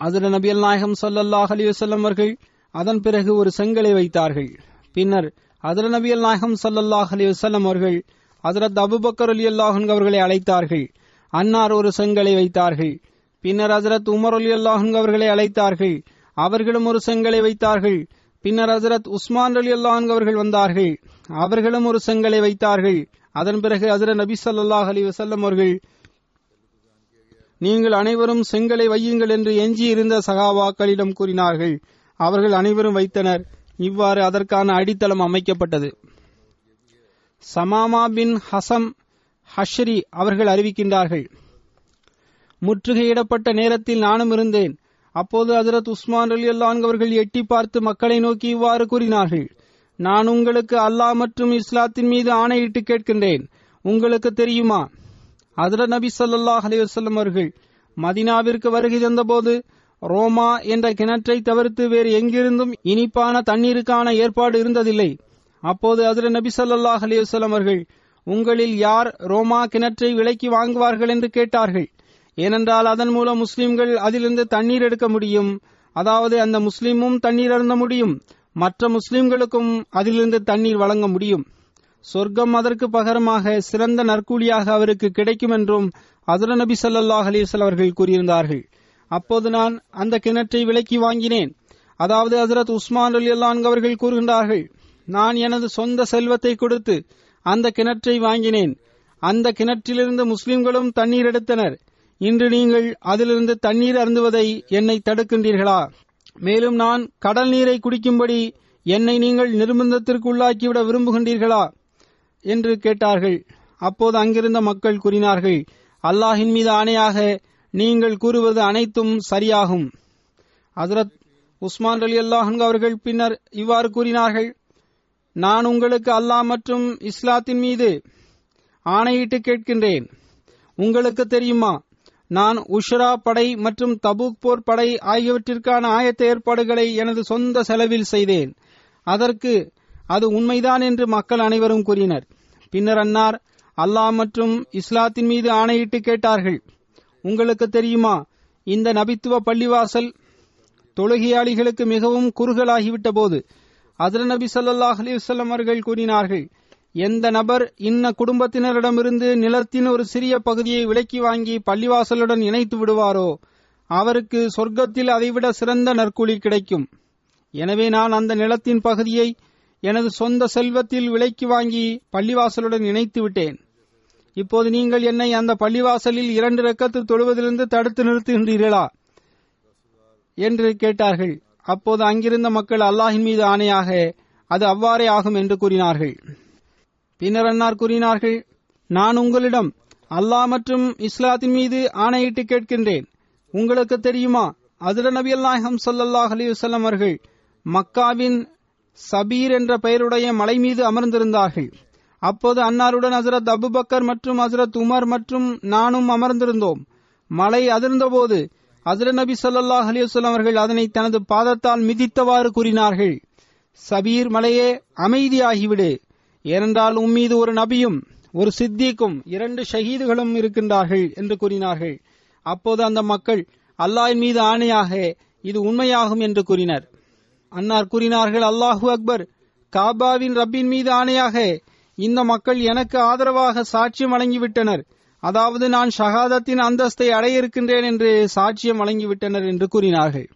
ஹசர நபியல் நாயகம் சல்லல்லாஹ் அலி வசல்லம் அவர்கள் அதன் பிறகு ஒரு செங்கலை வைத்தார்கள். பின்னர் ஹசர நபியல் நாயகம் சல்லல்லாஹ் அலி வசல்லம் அவர்கள் ஹசரத் அபுபக்கர் அலி அல்லாஹன் அவர்களை அழைத்தார்கள். அன்னார் ஒரு செங்கலை வைத்தார்கள். பின்னர் ஹசரத் உமர் அலி அல்லாஹன் அவர்களை அழைத்தார்கள். அவர்களும் ஒரு செங்கலை வைத்தார்கள். பின்னர் ஹசரத் உஸ்மான் அலி அல்லாஹன் அவர்கள் வந்தார்கள். அவர்களும் ஒரு செங்கலை வைத்தார்கள். அதன் பிறகு ஹசரத் நபி சல்லாஹ் அலி வசல்லம் அவர்கள் நீங்கள் அனைவரும் செங்கலை வையுங்கள் என்று எஞ்சியிருந்த சகாவாக்களிடம் கூறினார்கள். அவர்கள் அனைவரும் வைத்தனர். இவ்வாறு அதற்கான அடித்தளம் அமைக்கப்பட்டது. சமாமா பின் ஹசம் ஹஷ்ரி அவர்கள் அறிவிக்கின்றார்கள். முற்றுகையிடப்பட்ட நேரத்தில் நானும் இருந்தேன். அப்போது ஹசரத் உஸ்மான் அலி அல்லான் அவர்கள் எட்டி பார்த்து மக்களை நோக்கி இவ்வாறு கூறினார்கள். நான் உங்களுக்கு அல்லாஹ் மற்றும் இஸ்லாத்தின் மீது ஆணையிட்டு கேட்கின்றேன். உங்களுக்கு தெரியுமா? அதுல நபி சொல்லாஹ் அலிவசல்லம் அவர்கள் மதினாவிற்கு வருகை தந்தபோது ரோமா என்ற கிணற்றை தவிர்த்து வேறு எங்கிருந்தும் இனிப்பான தண்ணீருக்கான ஏற்பாடு இருந்ததில்லை. அப்போது அதிர நபி சொல்லாஹ் அலி அவர்கள் உங்களில் யார் ரோமா கிணற்றை விலைக்கு வாங்குவார்கள்? என்று கேட்டார்கள். ஏனென்றால் அதன் மூலம் முஸ்லிம்கள் அதிலிருந்து தண்ணீர் எடுக்க முடியும். அதாவது அந்த முஸ்லிமும் தண்ணீர் அருந்த முடியும். மற்ற முஸ்லிம்களுக்கும் அதிலிருந்து தண்ணீர் வழங்க முடியும். சொர்க்கம் அதற்கு பகரமாக சிறந்த நற்கூலியாக அவருக்கு கிடைக்கும் என்றும் ஹசர நபி சல்லாஹ் அலிவசல் அவர்கள் கூறியிருந்தார்கள். அப்போது நான் அந்த கிணற்றை விலக்கி வாங்கினேன். அதாவது ஹசரத் உஸ்மான் அலி அல்லான் அவர்கள் கூறுகின்றார்கள் நான் எனது சொந்த செல்வத்தை கொடுத்து அந்த கிணற்றை வாங்கினேன். அந்த கிணற்றிலிருந்து முஸ்லிம்களும் தண்ணீர் எடுத்தனர். இன்று நீங்கள் அதிலிருந்து தண்ணீர் அருந்துவதை என்னை தடுக்கின்றீர்களா? மேலும் நான் கடல் நீரை குடிக்கும்படி என்னை நீங்கள் நிர்பந்தத்திற்கு உள்ளாக்கிவிட விரும்புகின்றீர்களா? என்று கேட்டார்கள். அப்போது அங்கிருந்த மக்கள் கூறினார்கள் அல்லாஹின் மீது ஆணையாக நீங்கள் கூறுவது அனைத்தும் சரியாகும். ஹசரத் உஸ்மான் அலி அல்லாஹன் அவர்கள் பின்னர் இவ்வாறு கூறினார்கள் நான் உங்களுக்கு அல்லாஹ் மற்றும் இஸ்லாத்தின் மீது ஆணையிட்டு கேட்கின்றேன். உங்களுக்கு தெரியுமா நான் உஷ்ரா படை மற்றும் தபூக் போர் படை ஆகியவற்றிற்கான ஆயத்த ஏற்பாடுகளை எனது சொந்த செலவில் செய்தேன். அதற்கு அது உண்மைதான் என்று மக்கள் அனைவரும் கூறினர். பின்னர் அன்னார் அல்லாஹ் மற்றும் இஸ்லாத்தின் மீது ஆணையிட்டு கேட்டார்கள். உங்களுக்கு தெரியுமா இந்த நபித்துவ பள்ளிவாசல் தொழுகையாளிகளுக்கு மிகவும் குறுகலாகிவிட்ட போது அதிர நபி சல்லாஹ் அலிவசல்லம் அவர்கள் கூறினார்கள் எந்த நபர் இன்ன குடும்பத்தினரிடமிருந்து நிலத்தின் ஒரு சிறிய பகுதியை விலக்கி வாங்கி பள்ளிவாசலுடன் இணைத்து விடுவாரோ அவருக்கு சொர்க்கத்தில் அதைவிட சிறந்த நற்கூலி கிடைக்கும். எனவே நான் அந்த நிலத்தின் பகுதியை எனது சொந்த செல்வத்தில் விலைக்கு வாங்கி பள்ளிவாசலுடன் இணைத்து விட்டேன். இப்போது நீங்கள் என்னை அந்த பள்ளிவாசலில் இரண்டு ரக்கத்து தொழுவதிலிருந்து தடுத்து நிறுத்துகின்றீர்களா? என்று கேட்டார்கள். அப்போது அங்கிருந்த மக்கள் அல்லாஹின் மீது ஆணையாக அது அவ்வாறே ஆகும் என்று கூறினார்கள். பின்னர் அன்னார் கூறினார்கள் நான் உங்களிடம் அல்லாஹ் மற்றும் இஸ்லாத்தின் மீது ஆணையிட்டு கேட்கின்றேன். உங்களுக்கு தெரியுமா? அதுல நபி அல்லாஹம் சொல்லல்லாஹ் அலி வஸல்லம் அவர்கள் மக்காவின் சபீர் என்ற பெயருடைய மலை மீது அமர்ந்திருந்தார்கள். அப்போது அன்னாருடன் ஹசரத் அபுபக்கர் மற்றும் ஹசரத் உமர் மற்றும் நானும் அமர்ந்திருந்தோம். மலை அதிர்ந்தபோது ஹசரத் நபி சொல்லாஹ் அலைஹி அவர்கள் அதனை தனது பாதத்தால் மிதித்தவாறு கூறினார்கள். சபீர் மலையே அமைதியாகிவிடு. ஏனென்றால் உம்மீது ஒரு நபியும் ஒரு சித்திக்கும் இரண்டு ஷஹீதுகளும் இருக்கின்றார்கள் என்று கூறினார்கள். அப்போது அந்த மக்கள் அல்லாஹின் மீது ஆணையாக இது உண்மையாகும் என்று கூறினர். அன்னார் கூறினார்கள் அல்லாஹு அக்பர் காபாவின் ரப்பின் மீது ஆணையாக இந்த மக்கள் எனக்கு ஆதரவாக சாட்சியம் வழங்கிவிட்டனர். அதாவது நான் ஷஹாதத்தின் அந்தஸ்தை அடைய இருக்கின்றேன் என்று சாட்சியம் வழங்கிவிட்டனர் என்று கூறினார்கள்.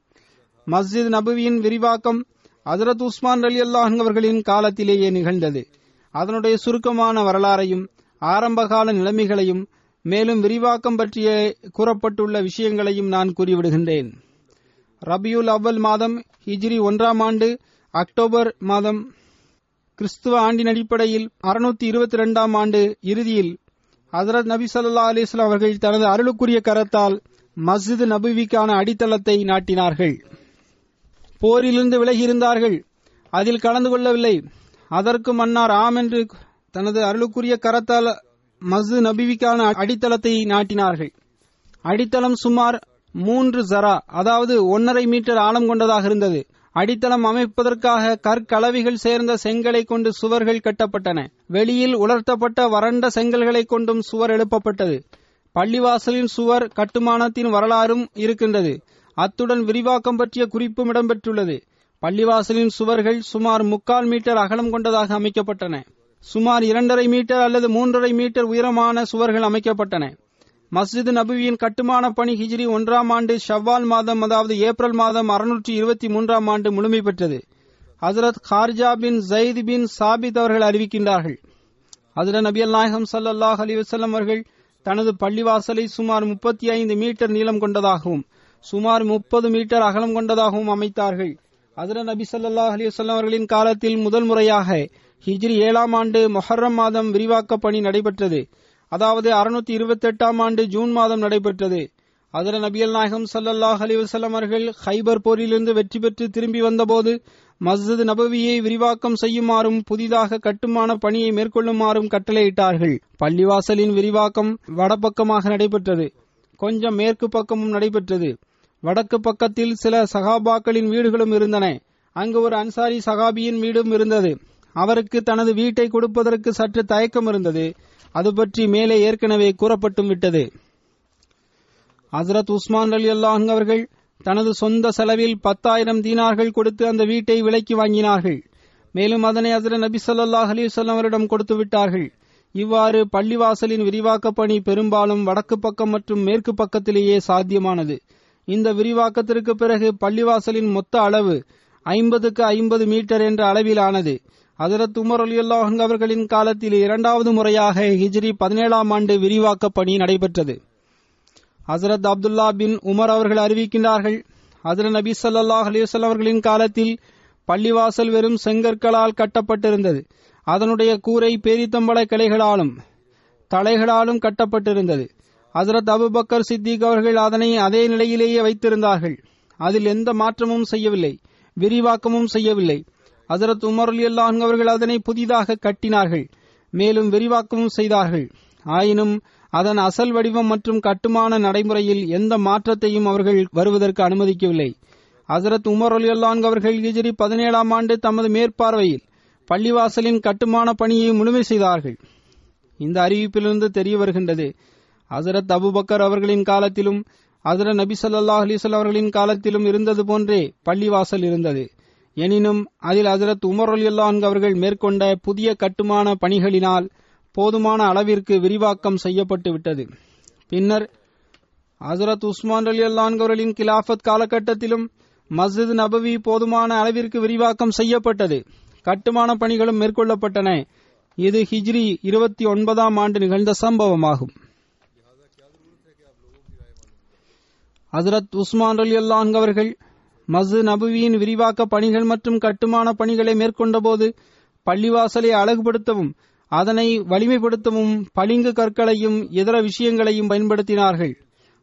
மஸ்ஜித் நபுவியின் விரிவாக்கம் ஹசரத் உஸ்மான் அலி அல்லாஹ் அவர்களின் காலத்திலேயே நிகழ்ந்தது. அதனுடைய சுருக்கமான வரலாறையும் ஆரம்பகால நிலைமைகளையும் மேலும் விரிவாக்கம் பற்றிய கூறப்பட்டுள்ள விஷயங்களையும் நான் கூறிவிடுகின்றேன். ரபியுல் அவ்வல் மாதம் ஹிஜ்ரி ஒன்றாம் ஆண்டு அக்டோபர் மாதம் கிறிஸ்துவ ஆண்டின் அடிப்படையில் அறுநூத்தி இருபத்தி இரண்டாம் ஆண்டு இறுதியில் ஹசரத் நபி சல்லா அலிஸ்லாம் அவர்கள் தனது அருளுக்குரிய கரத்தால் மஸ்ஜித் நபுவிக்கான அடித்தளத்தை நாட்டினார்கள். போரிலிருந்து விலகியிருந்தார்கள். அதில் கலந்து கொள்ளவில்லை. அதற்கு மன்னார் ஆம் என்று தனது அருளுக்குரிய கரத்தால் மஸ்ஜித் நபிவிக்கான அடித்தளத்தை நாட்டினார்கள். அடித்தளம் சுமார் மூன்று ஜரா அதாவது ஒன்னரை மீட்டர் ஆழம் கொண்டதாக இருந்தது. அடித்தளம் அமைப்பதற்காக கற்கலவிகள் சேர்ந்த செங்கலை கொண்டு சுவர்கள் கட்டப்பட்டன. வெளியில் உலர்த்தப்பட்ட வறண்ட செங்கல்களை கொண்டும் சுவர் எழுப்பப்பட்டது. பள்ளிவாசலின் சுவர் கட்டுமானத்தின் வரலாறும் இருக்கின்றது. அத்துடன் விரிவாக்கம் பற்றிய குறிப்பும் இடம்பெற்றுள்ளது. பள்ளிவாசலின் சுவர்கள் சுமார் முக்கால் மீட்டர் அகலம் கொண்டதாக அமைக்கப்பட்டன. சுமார் இரண்டரை மீட்டர் அல்லது மூன்றரை மீட்டர் உயரமான சுவர்கள் அமைக்கப்பட்டன. மஸ்ஜித் நபுவியின் கட்டுமான பணி ஹிஜ்ரி ஒன்றாம் ஆண்டு ஷவ்வால் மாதம் அதாவது ஏப்ரல் மாதம் அறுநூற்றி இருபத்தி மூன்றாம் ஆண்டு முழுமை பெற்றது. ஹசரத் ஹார்ஜா பின் ஜயித் பின் சாபித் அவர்கள் அறிவிக்கின்றார்கள். ஹசரத் நபி நாயகம் சல்லாஹ் அலி வசல்லம் அவர்கள் தனது பள்ளிவாசலை சுமார் முப்பத்தி ஐந்து மீட்டர் நீளம் கொண்டதாகவும் சுமார் முப்பது மீட்டர் அகலம் கொண்டதாகவும் அமைத்தார்கள். ஹசரத் நபி சல்லாஹ் அலி வல்லம் அவர்களின் காலத்தில் முதல் முறையாக ஹிஜ்ரி ஏழாம் ஆண்டு மொஹர்ரம் மாதம் விரிவாக்க பணி நடைபெற்றது. அதாவது அறுநூத்தி இருபத்தி எட்டாம் ஆண்டு ஜூன் மாதம் நடைபெற்றது. அதில் நபியல் நாயகம் சல்லல்லாஹ் அலிவசல்லம் அவர்கள் ஹைபர் போரிலிருந்து வெற்றி பெற்று திரும்பி வந்தபோது மஸ்ஜித் நபவியை விரிவாக்கம் செய்யுமாறும் புதிதாக கட்டுமான பணியை மேற்கொள்ளுமாறும் கட்டளையிட்டார்கள். பள்ளிவாசலின் விரிவாக்கம் வடபக்கமாக நடைபெற்றது. கொஞ்சம் மேற்கு பக்கமும் நடைபெற்றது. வடக்கு பக்கத்தில் சில சகாபாக்களின் வீடுகளும் இருந்தன. அங்கு ஒரு அன்சாரி சகாபியின் வீடும் இருந்தது. அவருக்கு தனது வீட்டை கொடுப்பதற்கு சற்று தயக்கம் இருந்தது. அது பற்றி மேலே ஏற்கனவே கூறப்பட்டும் விட்டது. ஹசரத் உஸ்மான் அலி அல்லாஹ் அவர்கள் தனது சொந்த செலவில் பத்தாயிரம் தீனார்கள் கொடுத்து அந்த வீட்டை விலைக்கு வாங்கினார்கள். மேலும் அதனை ஹசரத் நபி சொல்லாஹ் அலைஹி அவரிடம் கொடுத்து விட்டார்கள். இவ்வாறு பள்ளிவாசலின் விரிவாக்க பணி பெரும்பாலும் வடக்கு பக்கம் மற்றும் மேற்கு பக்கத்திலேயே சாத்தியமானது. இந்த விரிவாக்கத்திற்கு பிறகு பள்ளிவாசலின் மொத்த அளவு ஐம்பதுக்கு ஐம்பது மீட்டர் என்ற அளவிலானது. ஹசரத் உமர் அலி அல்லாஹ் அவர்களின் காலத்தில் இரண்டாவது முறையாக ஹிஜ்ரி பதினேழாம் ஆண்டு விரிவாக்க பணி நடைபெற்றது. ஹசரத் அப்துல்லா பின் உமர் அவர்கள் அறிவிக்கின்றார்கள் ஹசரத் நபி ஸல்லல்லாஹு அலிவசல் அவர்களின் காலத்தில் பள்ளிவாசல் வெறும் செங்கற்களால் கட்டப்பட்டிருந்தது. அதனுடைய கூரை பேரித்தம்பள கிளைகளாலும் தலைகளாலும் கட்டப்பட்டிருந்தது. ஹசரத் அபுபக்கர் சித்திக் அவர்கள் அதனை அதே நிலையிலேயே வைத்திருந்தார்கள். அதில் எந்த மாற்றமும் செய்யவில்லை விரிவாக்கமும் செய்யவில்லை. ஹசரத் உமர் அலி அல்லாஹ் அவர்கள் அதனை புதிதாக கட்டினார்கள். மேலும் விரிவாக்கமும் செய்தார்கள். ஆயினும் அதன் அசல் வடிவம் மற்றும் கட்டுமான நடைமுறையில் எந்த மாற்றத்தையும் அவர்கள் வருவதற்கு அனுமதிக்கவில்லை. ஹசரத் உமர் அலி அல்லான் அவர்கள் ஹிஜரி பதினேழாம் ஆண்டு தமது மேற்பார்வையில் பள்ளிவாசலின் கட்டுமான பணியை முழுமை செய்தார்கள். இந்த அறிவிப்பிலிருந்து தெரிய வருகின்றது. ஹசரத் அபுபக்கர் அவர்களின் காலத்திலும் ஹசரத் நபி சல்லாஹ் அலிசல் அவர்களின் காலத்திலும் இருந்தது போன்றே பள்ளிவாசல் இருந்தது. எனினும் அதில் ஹசரத் உமர் அலியுல்லான் அவர்கள் மேற்கொண்ட புதிய கட்டுமான பணிகளினால் போதுமான அளவிற்கு விரிவாக்கம் செய்யப்பட்டு விட்டது. பின்னர் ஹசரத் உஸ்மான் அலி அவர்களின் கிலாஃபத் காலகட்டத்திலும் மஸ்ஜித் நபவி போதுமான அளவிற்கு விரிவாக்கம் செய்யப்பட்டது. கட்டுமான பணிகளும் மேற்கொள்ளப்பட்டன. இது ஹிஜ்ரி இருபத்தி ஒன்பதாம் ஆண்டு நிகழ்ந்த சம்பவமாகும். ஹசரத் உஸ்மான் அலி அவர்கள் மசு நபுவியின் விரிவாக்க பணிகள் மற்றும் கட்டுமான பணிகளை மேற்கொண்டபோது பள்ளிவாசலை அழகுபடுத்தவும் அதனை வலிமைப்படுத்தவும் பளிங்கு கற்களையும் இதர விஷயங்களையும் பயன்படுத்தினார்கள்.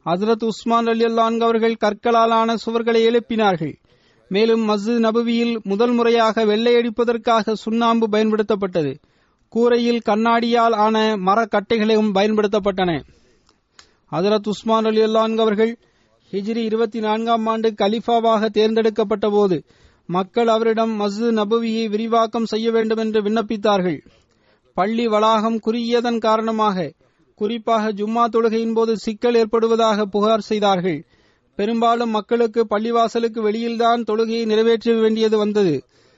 ஹசரத் உஸ்மான் அலி அவர்கள் கற்களாலான சுவர்களை எழுப்பினார்கள். மேலும் மஸ்ஜித் நபுவியில் முதல் முறையாக வெள்ளையடிப்பதற்காக சுண்ணாம்பு பயன்படுத்தப்பட்டது. கூரையில் கண்ணாடியால் ஆன மரக்கட்டைகளும் பயன்படுத்தப்பட்டன. ஹசரத் உஸ்மான் அலி அவர்கள் ஹிஜ்ரி இருபத்தி நான்காம் ஆண்டு கலிஃபாவாக தேர்ந்தெடுக்கப்பட்ட போது மக்கள் அவரிடம் மஸ்து நபுவியை விரிவாக்கம் செய்ய வேண்டும் என்று விண்ணப்பித்தார்கள். பள்ளி வளாகம் குறுகியதன் காரணமாக குறிப்பாக ஜும்மா தொழுகையின் போது சிக்கல் ஏற்படுவதாக புகார் செய்தார்கள். பெரும்பாலும் மக்களுக்கு பள்ளிவாசலுக்கு வெளியில்தான் தொழுகையை நிறைவேற்ற வேண்டியது வந்தது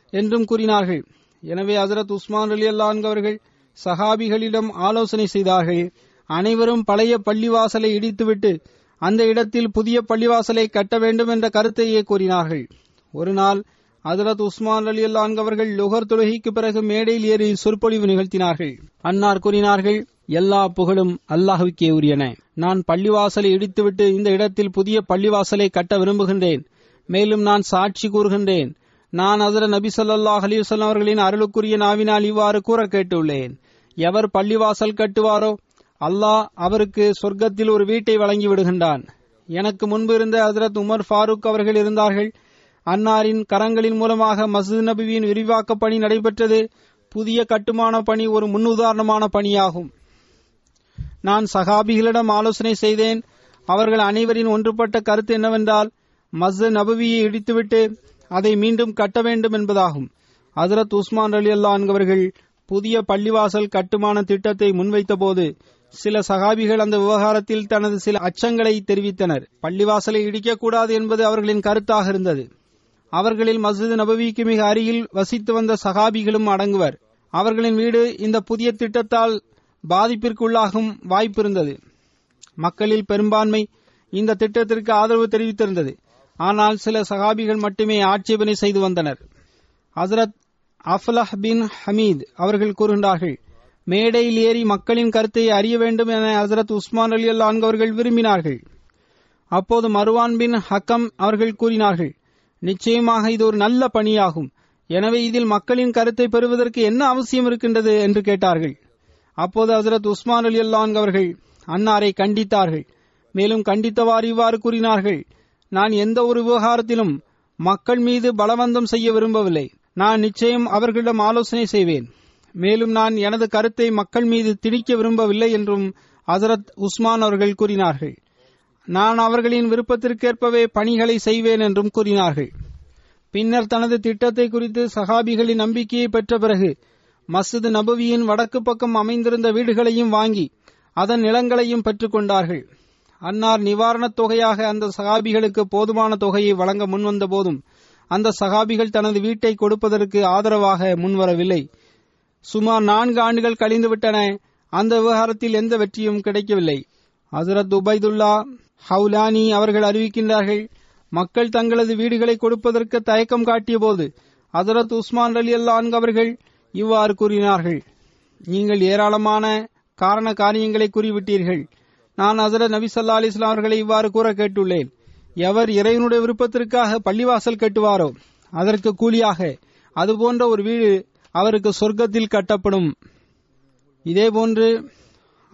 என்றும் கூறினார்கள். எனவே ஹசரத் உஸ்மான் அலி அவர்கள் சஹாபிகளிடம் ஆலோசனை செய்தார்கள். அனைவரும் பழைய பள்ளிவாசலை இடித்துவிட்டு அந்த இடத்தில் புதிய பள்ளிவாசலை கட்ட வேண்டும் என்ற கருத்தையே கூறினார்கள். ஒருநாள் நாள் உஸ்மான் அலி அவர்கள் லுகர் தொழுகைக்கு பிறகு மேடையில் ஏறி சொற்பொழிவு நிகழ்த்தினார்கள். அன்னார் கூறினார்கள் எல்லா புகழும் அல்லாஹுக்கே உரியன. நான் பள்ளிவாசலை இடித்துவிட்டு இந்த இடத்தில் புதிய பள்ளிவாசலை கட்ட விரும்புகின்றேன். மேலும் நான் சாட்சி கூறுகின்றேன். நான் அதர நபி சொல்லாஹ் அலிவசல்லாம் அவர்களின் அருளுக்குரிய நாவினால் இவ்வாறு கூற கேட்டுள்ளேன். எவர் பள்ளிவாசல் கட்டுவாரோ அல்லாஹ் அவருக்கு சொர்க்கத்தில் ஒரு வீட்டை வழங்கி விடுகின்றான். எனக்கு முன்பு இருந்த ஹசரத் உமர் ஃபாரூக் அவர்கள் இருந்தார்கள். அன்னாரின் கரங்களின் மூலமாக மசூத் நபியின் விரிவாக்க பணி நடைபெற்றது. புதிய கட்டுமான பணி ஒரு முன்னுதாரணமான பணியாகும். நான் சகாபிகளிடம் ஆலோசனை செய்தேன். அவர்கள் அனைவரின் ஒன்றுபட்ட கருத்து என்னவென்றால் மஸ்ஜித் நபவியை இடித்துவிட்டு அதை மீண்டும் கட்ட வேண்டும் என்பதாகும். ஹசரத் உஸ்மான் அலி அல்லா அவர்கள் புதிய பள்ளிவாசல் கட்டுமான திட்டத்தை முன்வைத்தபோது சில சகாபிகள் அந்த விவகாரத்தில் தனது சில அச்சங்களை தெரிவித்தனர். பள்ளிவாசலை இடிக்கக்கூடாது என்பது அவர்களின் கருத்தாக இருந்தது. அவர்களில் மஸ்ஜித் நபவிக்கு மிக அருகில் வசித்து வந்த சகாபிகளும் அடங்குவர். அவர்களின் வீடு இந்த புதிய திட்டத்தால் பாதிப்பிற்குள்ளாகும் வாய்ப்பு இருந்தது. மக்களில் பெரும்பான்மை இந்த திட்டத்திற்கு ஆதரவு தெரிவித்திருந்தது. ஆனால் சில சகாபிகள் மட்டுமே ஆட்சேபனை செய்து வந்தனர். ஹசரத் அஃப்லஹ் பின் ஹமீத் அவர்கள் கூறுகின்றார்கள் மேடையில் ஏறி மக்களின் கருத்தை அறிய வேண்டும் என ஹசரத் உஸ்மான் அலி அல்லான்கவர்கள் விரும்பினார்கள். அப்போது மருவான் பின் ஹக்கம் அவர்கள் கூறினார்கள் நிச்சயமாக இது ஒரு நல்ல பணியாகும். எனவே இதில் மக்களின் கருத்தை பெறுவதற்கு என்ன அவசியம் இருக்கின்றது என்று கேட்டார்கள். அப்போது ஹசரத் உஸ்மான் அலி அல்லான் அவர்கள் அன்னாரை கண்டித்தார்கள். மேலும் கண்டித்தவாறு இவ்வாறு கூறினார்கள் நான் எந்த ஒரு விவகாரத்திலும் மக்கள் மீது பலவந்தம் செய்ய விரும்பவில்லை. நான் நிச்சயம் அவர்களிடம் ஆலோசனை செய்வேன். மேலும் நான் எனது கருத்தை மக்கள் மீது திணிக்க விரும்பவில்லை என்றும் ஹசரத் உஸ்மான் அவர்கள் கூறினார்கள். நான் அவர்களின் விருப்பத்திற்கேற்பவே பணிகளை செய்வேன் என்றும் கூறினார்கள். பின்னர் தனது திட்டத்தை குறித்து சஹாபிகளின் நம்பிக்கையை பெற்ற பிறகு மஸ்ஜித் நபவியின் வடக்கு பக்கம் அமைந்திருந்த வீடுகளையும் வாங்கி அதன் நிலங்களையும் பெற்றுக் கொண்டார்கள். அன்னார் நிவாரணத் தொகையாக அந்த சகாபிகளுக்கு போதுமான தொகையை வழங்க முன்வந்த போதும் அந்த சகாபிகள் தனது வீட்டை கொடுப்பதற்கு ஆதரவாக முன்வரவில்லை. சுமார் நான்கு ஆண்டுகள் கழிந்துவிட்டன. அந்த விவகாரத்தில் எந்த வெற்றியும் கிடைக்கவில்லை. ஹசரத் உபைதுல்லா ஹவுலானி அவர்கள் அறிவிக்கின்றார்கள் மக்கள் தங்களது வீடுகளை கொடுப்பதற்கு தயக்கம் காட்டிய போது ஹசரத் உஸ்மான் அலி அல்லான் அவர்கள் இவ்வாறு கூறினார்கள். நீங்கள் ஏராளமான காரண காரியங்களை கூறிவிட்டீர்கள். நான் ஹசரத் நபி சல்லா அலிஸ்லாம் அவர்களை இவ்வாறு கூற கேட்டுள்ளேன். எவர் இறைவனுடைய விருப்பத்திற்காக பள்ளிவாசல் கட்டுவாரோ? அதற்கு கூலியாக அதுபோன்ற ஒரு வீடு அவருக்கு சொர்க்கத்தில் கட்டப்படும். இதேபோன்று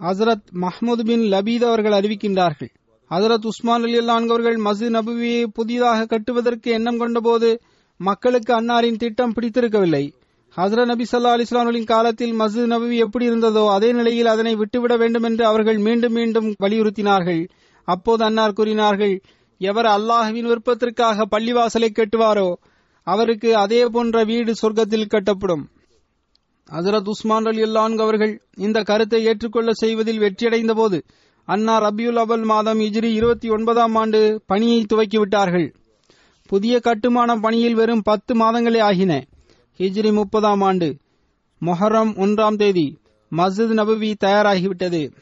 ஹசரத் மஹ்மூத் பின் லபீத் அவர்கள் அறிவிக்கின்றார்கள். ஹசரத் உஸ்மான் அலி அவர்கள் மஸ்ஜித் நபுவியை புதிதாக கட்டுவதற்கு எண்ணம் கொண்டபோது மக்களுக்கு அன்னாரின் திட்டம் பிடித்திருக்கவில்லை. ஹசரத் நபி சல்லா அலைஹி காலத்தில் மஸ்ஜித் நபுவி எப்படி இருந்ததோ அதே நிலையில் அதனை விட்டுவிட வேண்டும் என்று அவர்கள் மீண்டும் மீண்டும் வலியுறுத்தினார்கள். அப்போது அன்னார் கூறினார்கள் எவர் அல்லாஹ்வின் விருப்பத்திற்காக பள்ளிவாசலை கட்டுவாரோ? அவருக்கு அதே போன்ற வீடு சொர்க்கத்தில் கட்டப்படும். ஹசரத் உஸ்மான் அலி அல்லான்கு அவர்கள் இந்த கருத்தை ஏற்றுக்கொள்ள செய்வதில் வெற்றியடைந்த போது அன்னார் ரபியுல் அவல் மாதம் இஜ்ரி இருபத்தி ஒன்பதாம் ஆண்டு பணியை துவக்கிவிட்டார்கள். புதிய கட்டுமான பணியில் வெறும் பத்து மாதங்களே ஆகின. ஹிஜ்ரி முப்பதாம் ஆண்டு மொஹரம் ஒன்றாம் தேதி மஸ்ஜித் நபவி தயாராகிவிட்டது.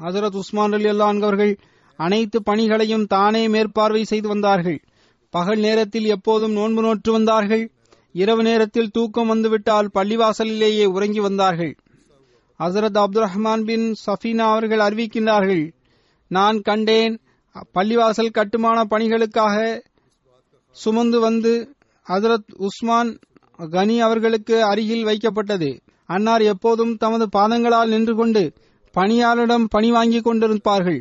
ஹசரத் உஸ்மான் அலி அல்லான்கு அவர்கள் அனைத்து பணிகளையும் தானே மேற்பார்வை செய்து வந்தார்கள். பகல் நேரத்தில் எப்போதும் நோன்பு நோற்று வந்தார்கள். இரவு நேரத்தில் தூக்கம் வந்துவிட்டால் பள்ளிவாசலிலேயே உறங்கி வந்தார்கள். ஹசரத் அப்துல் ரஹ்மான் பின் சஃபீனா அவர்கள் அறிவிக்கின்றார்கள் நான் கண்டேன் பள்ளிவாசல் கட்டுமான பணிகளுக்காக சுமந்து வந்து ஹசரத் உஸ்மான் கனி அவர்களுக்கு அருகில் வைக்கப்பட்டது. அன்னார் எப்போதும் தமது பாதங்களால் நின்று கொண்டு பணியாளரிடம் பணி வாங்கிக் கொண்டிருப்பார்கள்.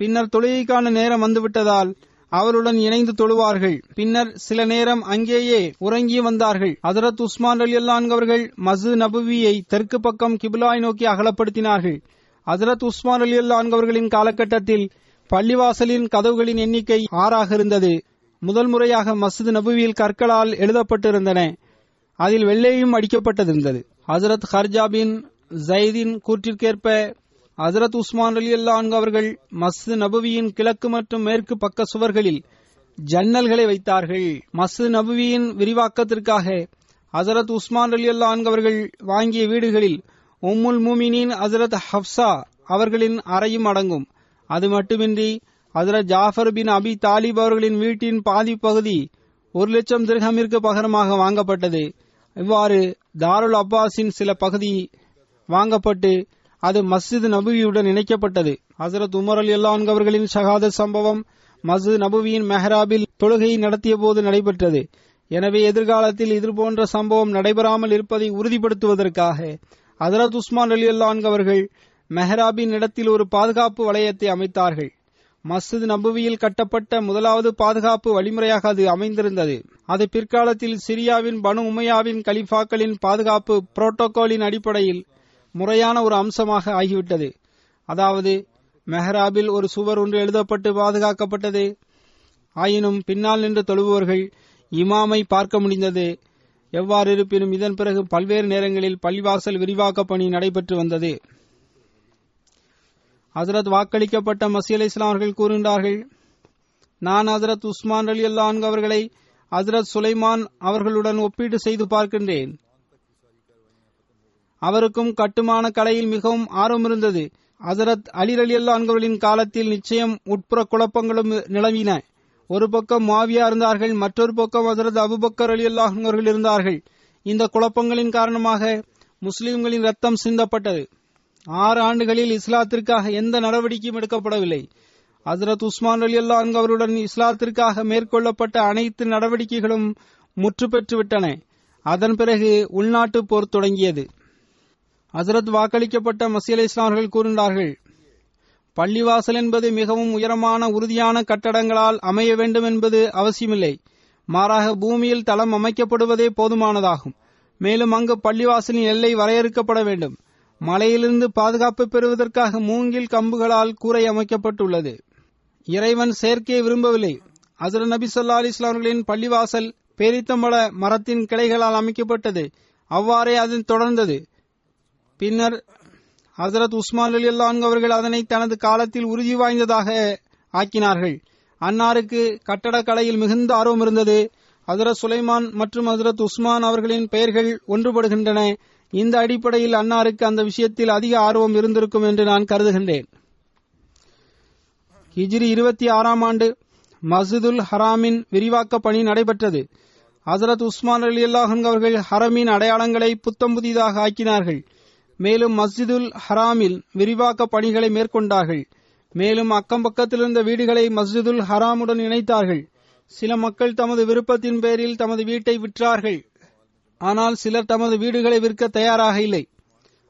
பின்னர் தொழுகைக்கான நேரம் வந்துவிட்டதால் அவருடன் இணைந்து தொழுவார்கள். பின்னர் சில நேரம் அங்கேயே உறங்கி வந்தார்கள். அதரத் உஸ்மான் அலி அல்லான்கவர்கள் மசு நபுவியை தெற்கு பக்கம் கிபிலாய் நோக்கி அகலப்படுத்தினார்கள். அதரத் உஸ்மான் அலி அல்லான்கவர்களின் காலகட்டத்தில் பள்ளிவாசலின் கதவுகளின் எண்ணிக்கை ஆறாக இருந்தது. முதல் முறையாக மஸ்ஜித் நபுவியில் கற்களால் எழுதப்பட்டிருந்தன. அதில் வெள்ளையும் அடிக்கப்பட்டிருந்தது ஹசரத் ஹர்ஜாபின் ஜைதின் கூற்றிற்கேற்ப ஹசரத் உஸ்மான் அலி அல்லான்கு அவர்கள் மஸ்து நபுவியின் கிழக்கு மற்றும் மேற்கு பக்க சுவர்களில் ஜன்னல்களை வைத்தார்கள். மஸ்து நபுவியின் விரிவாக்கத்திற்காக ஹசரத் உஸ்மான் அலி அல்லான்கு அவர்கள் வாங்கிய வீடுகளில் உம்முல் மூமினின் ஹசரத் ஹப்சா அவர்களின் அறையும் அடங்கும். அது மட்டுமின்றி ஹசரத் ஜாஃபர் பின் அபி தாலிப் அவர்களின் வீட்டின் பாதி பகுதி ஒரு லட்சம் திருகமிற்கு பகரமாக வாங்கப்பட்டது. இவ்வாறு தாருல் அப்பாஸின் சில பகுதி வாங்கப்பட்டு அது மஸ்ஜித் நபுவியுடன் இணைக்கப்பட்டது. ஹசரத் உமர் அலி அல்லான் அவர்களின் ஷஹாதத் சம்பவம் மஸ்ஜித் நபுவியின் மெஹராபில் தொழுகை நடத்திய போது நடைபெற்றது. எனவே எதிர்காலத்தில் இதுபோன்ற சம்பவம் நடைபெறாமல் இருப்பதை உறுதிப்படுத்துவதற்காக ஹசரத் உஸ்மான் அலி அல்லான் அவர்கள் மெஹராபின் இடத்தில் ஒரு பாதுகாப்பு வளையத்தை அமைத்தார்கள். மஸ்ஜித் நபுவியில் கட்டப்பட்ட முதலாவது பாதுகாப்பு வழிமுறையாக அது அமைந்திருந்தது. அது பிற்காலத்தில் சிரியாவின் பனு உமையாவின் கலிஃபாக்களின் பாதுகாப்பு புரோட்டோகாலின் அடிப்படையில் முறையான ஒரு அம்சமாக ஆகிவிட்டது. அதாவது மெஹராபில் ஒரு சுவர் ஒன்று எழுதப்பட்டு பாதுகாக்கப்பட்டது. ஆயினும் பின்னால் நின்று தொழுபவர்கள் இமாமை பார்க்க முடிந்தது. எவ்வாறு இருப்பினும் இதன் பிறகு பல்வேறு நேரங்களில் பள்ளிவாசல் விரிவாக்க பணி நடைபெற்று வந்தது. ஹசரத் வாக்களிக்கப்பட்ட மசி இஸ்லாமர்கள் கூறுகின்றார்கள் நான் ஹசரத் உஸ்மான் அலி அல்லான் அவர்களை ஹசரத் சுலைமான் அவர்களுடன் ஒப்பீடு செய்து பார்க்கின்றேன். அவருக்கும் கட்டுமான கலையில் மிகவும் ஆர்வம் இருந்தது. ஹசரத் அலி அலி அல்லான்களின் காலத்தில் நிச்சயம் உட்புற குழப்பங்களும் நிலவின. ஒரு பக்கம் மாவியா இருந்தார்கள் மற்றொரு பக்கம் ஹசரத் அபுபக்கர் அலி அல்லாஹர்கள் இருந்தார்கள். இந்த குழப்பங்களின் காரணமாக முஸ்லிம்களின் ரத்தம் சிந்தப்பட்டது. ஆறு ஆண்டுகளில் இஸ்லாத்திற்காக எந்த நடவடிக்கையும் எடுக்கப்படவில்லை. ஹசரத் உஸ்மான் அலி அல்லா அவருடன் இஸ்லாத்திற்காக மேற்கொள்ளப்பட்ட அனைத்து நடவடிக்கைகளும் முற்று பெற்றுவிட்டன அதன் பிறகு உள்நாட்டு போர் தொடங்கியது. ஹசரத் வாக்களிக்கப்பட்ட மசீல இஸ்லாமர்கள் கூறினார்கள் பள்ளிவாசல் என்பது மிகவும் உயரமான உறுதியான கட்டடங்களால் அமைய வேண்டும் என்பது அவசியமில்லை. மாறாக பூமியில் தளம் அமைக்கப்படுவதே போதுமானதாகும். மேலும் அங்கு பள்ளிவாசலின் எல்லை வரையறுக்கப்பட வேண்டும். மலையிலிருந்து பாதுகாப்பு பெறுவதற்காக மூங்கில் கம்புகளால் கூரை அமைக்கப்பட்டுள்ளது. இறைவன் செயற்கையை விரும்பவில்லை. அசர நபி சொல்லா அலி இஸ்லாமர்களின் பள்ளிவாசல் பேரித்தம்பள மரத்தின் கிளைகளால் அமைக்கப்பட்டது. அவ்வாறே அதில் தொடர்ந்தது. பின்னர் ஹசரத் உஸ்மான் அலி அல்லான் அவர்கள் அதனை தனது காலத்தில் உறுதி வாய்ந்ததாக ஆக்கினார்கள். அன்னாருக்கு கட்டடக்கலையில் மிகுந்த ஆர்வம் இருந்தது. ஹசரத் சுலைமான் மற்றும் ஹசரத் உஸ்மான் அவர்களின் பெயர்கள் ஒன்றுபடுகின்றன. இந்த அடிப்படையில் அன்னாருக்கு அந்த விஷயத்தில் அதிக ஆர்வம் இருந்திருக்கும் என்று நான் கருதுகின்றேன். ஹிஜ்ரி இருபத்தி ஆறாம் ஆண்டு மஸ்ஜிதுல் ஹராமின் விரிவாக்க பணி நடைபெற்றது. ஹசரத் உஸ்மான் அலி அல்லாஹன் அவர்கள் ஹரமின் அடையாளங்களை புத்தம் புதிதாக ஆக்கினார்கள். மேலும் மஸ்ஜிதுல் ஹராமில் விரிவாக்க பணிகளை மேற்கொண்டார்கள். மேலும் அக்கம் பக்கத்தில் இருந்த வீடுகளை மஸ்ஜிதுல் ஹராமுடன் இணைத்தார்கள். சில மக்கள் தமது விருப்பத்தின் பேரில் தமது வீட்டை விற்றார்கள். ஆனால் சிலர் தமது வீடுகளை விற்க தயாராக இல்லை.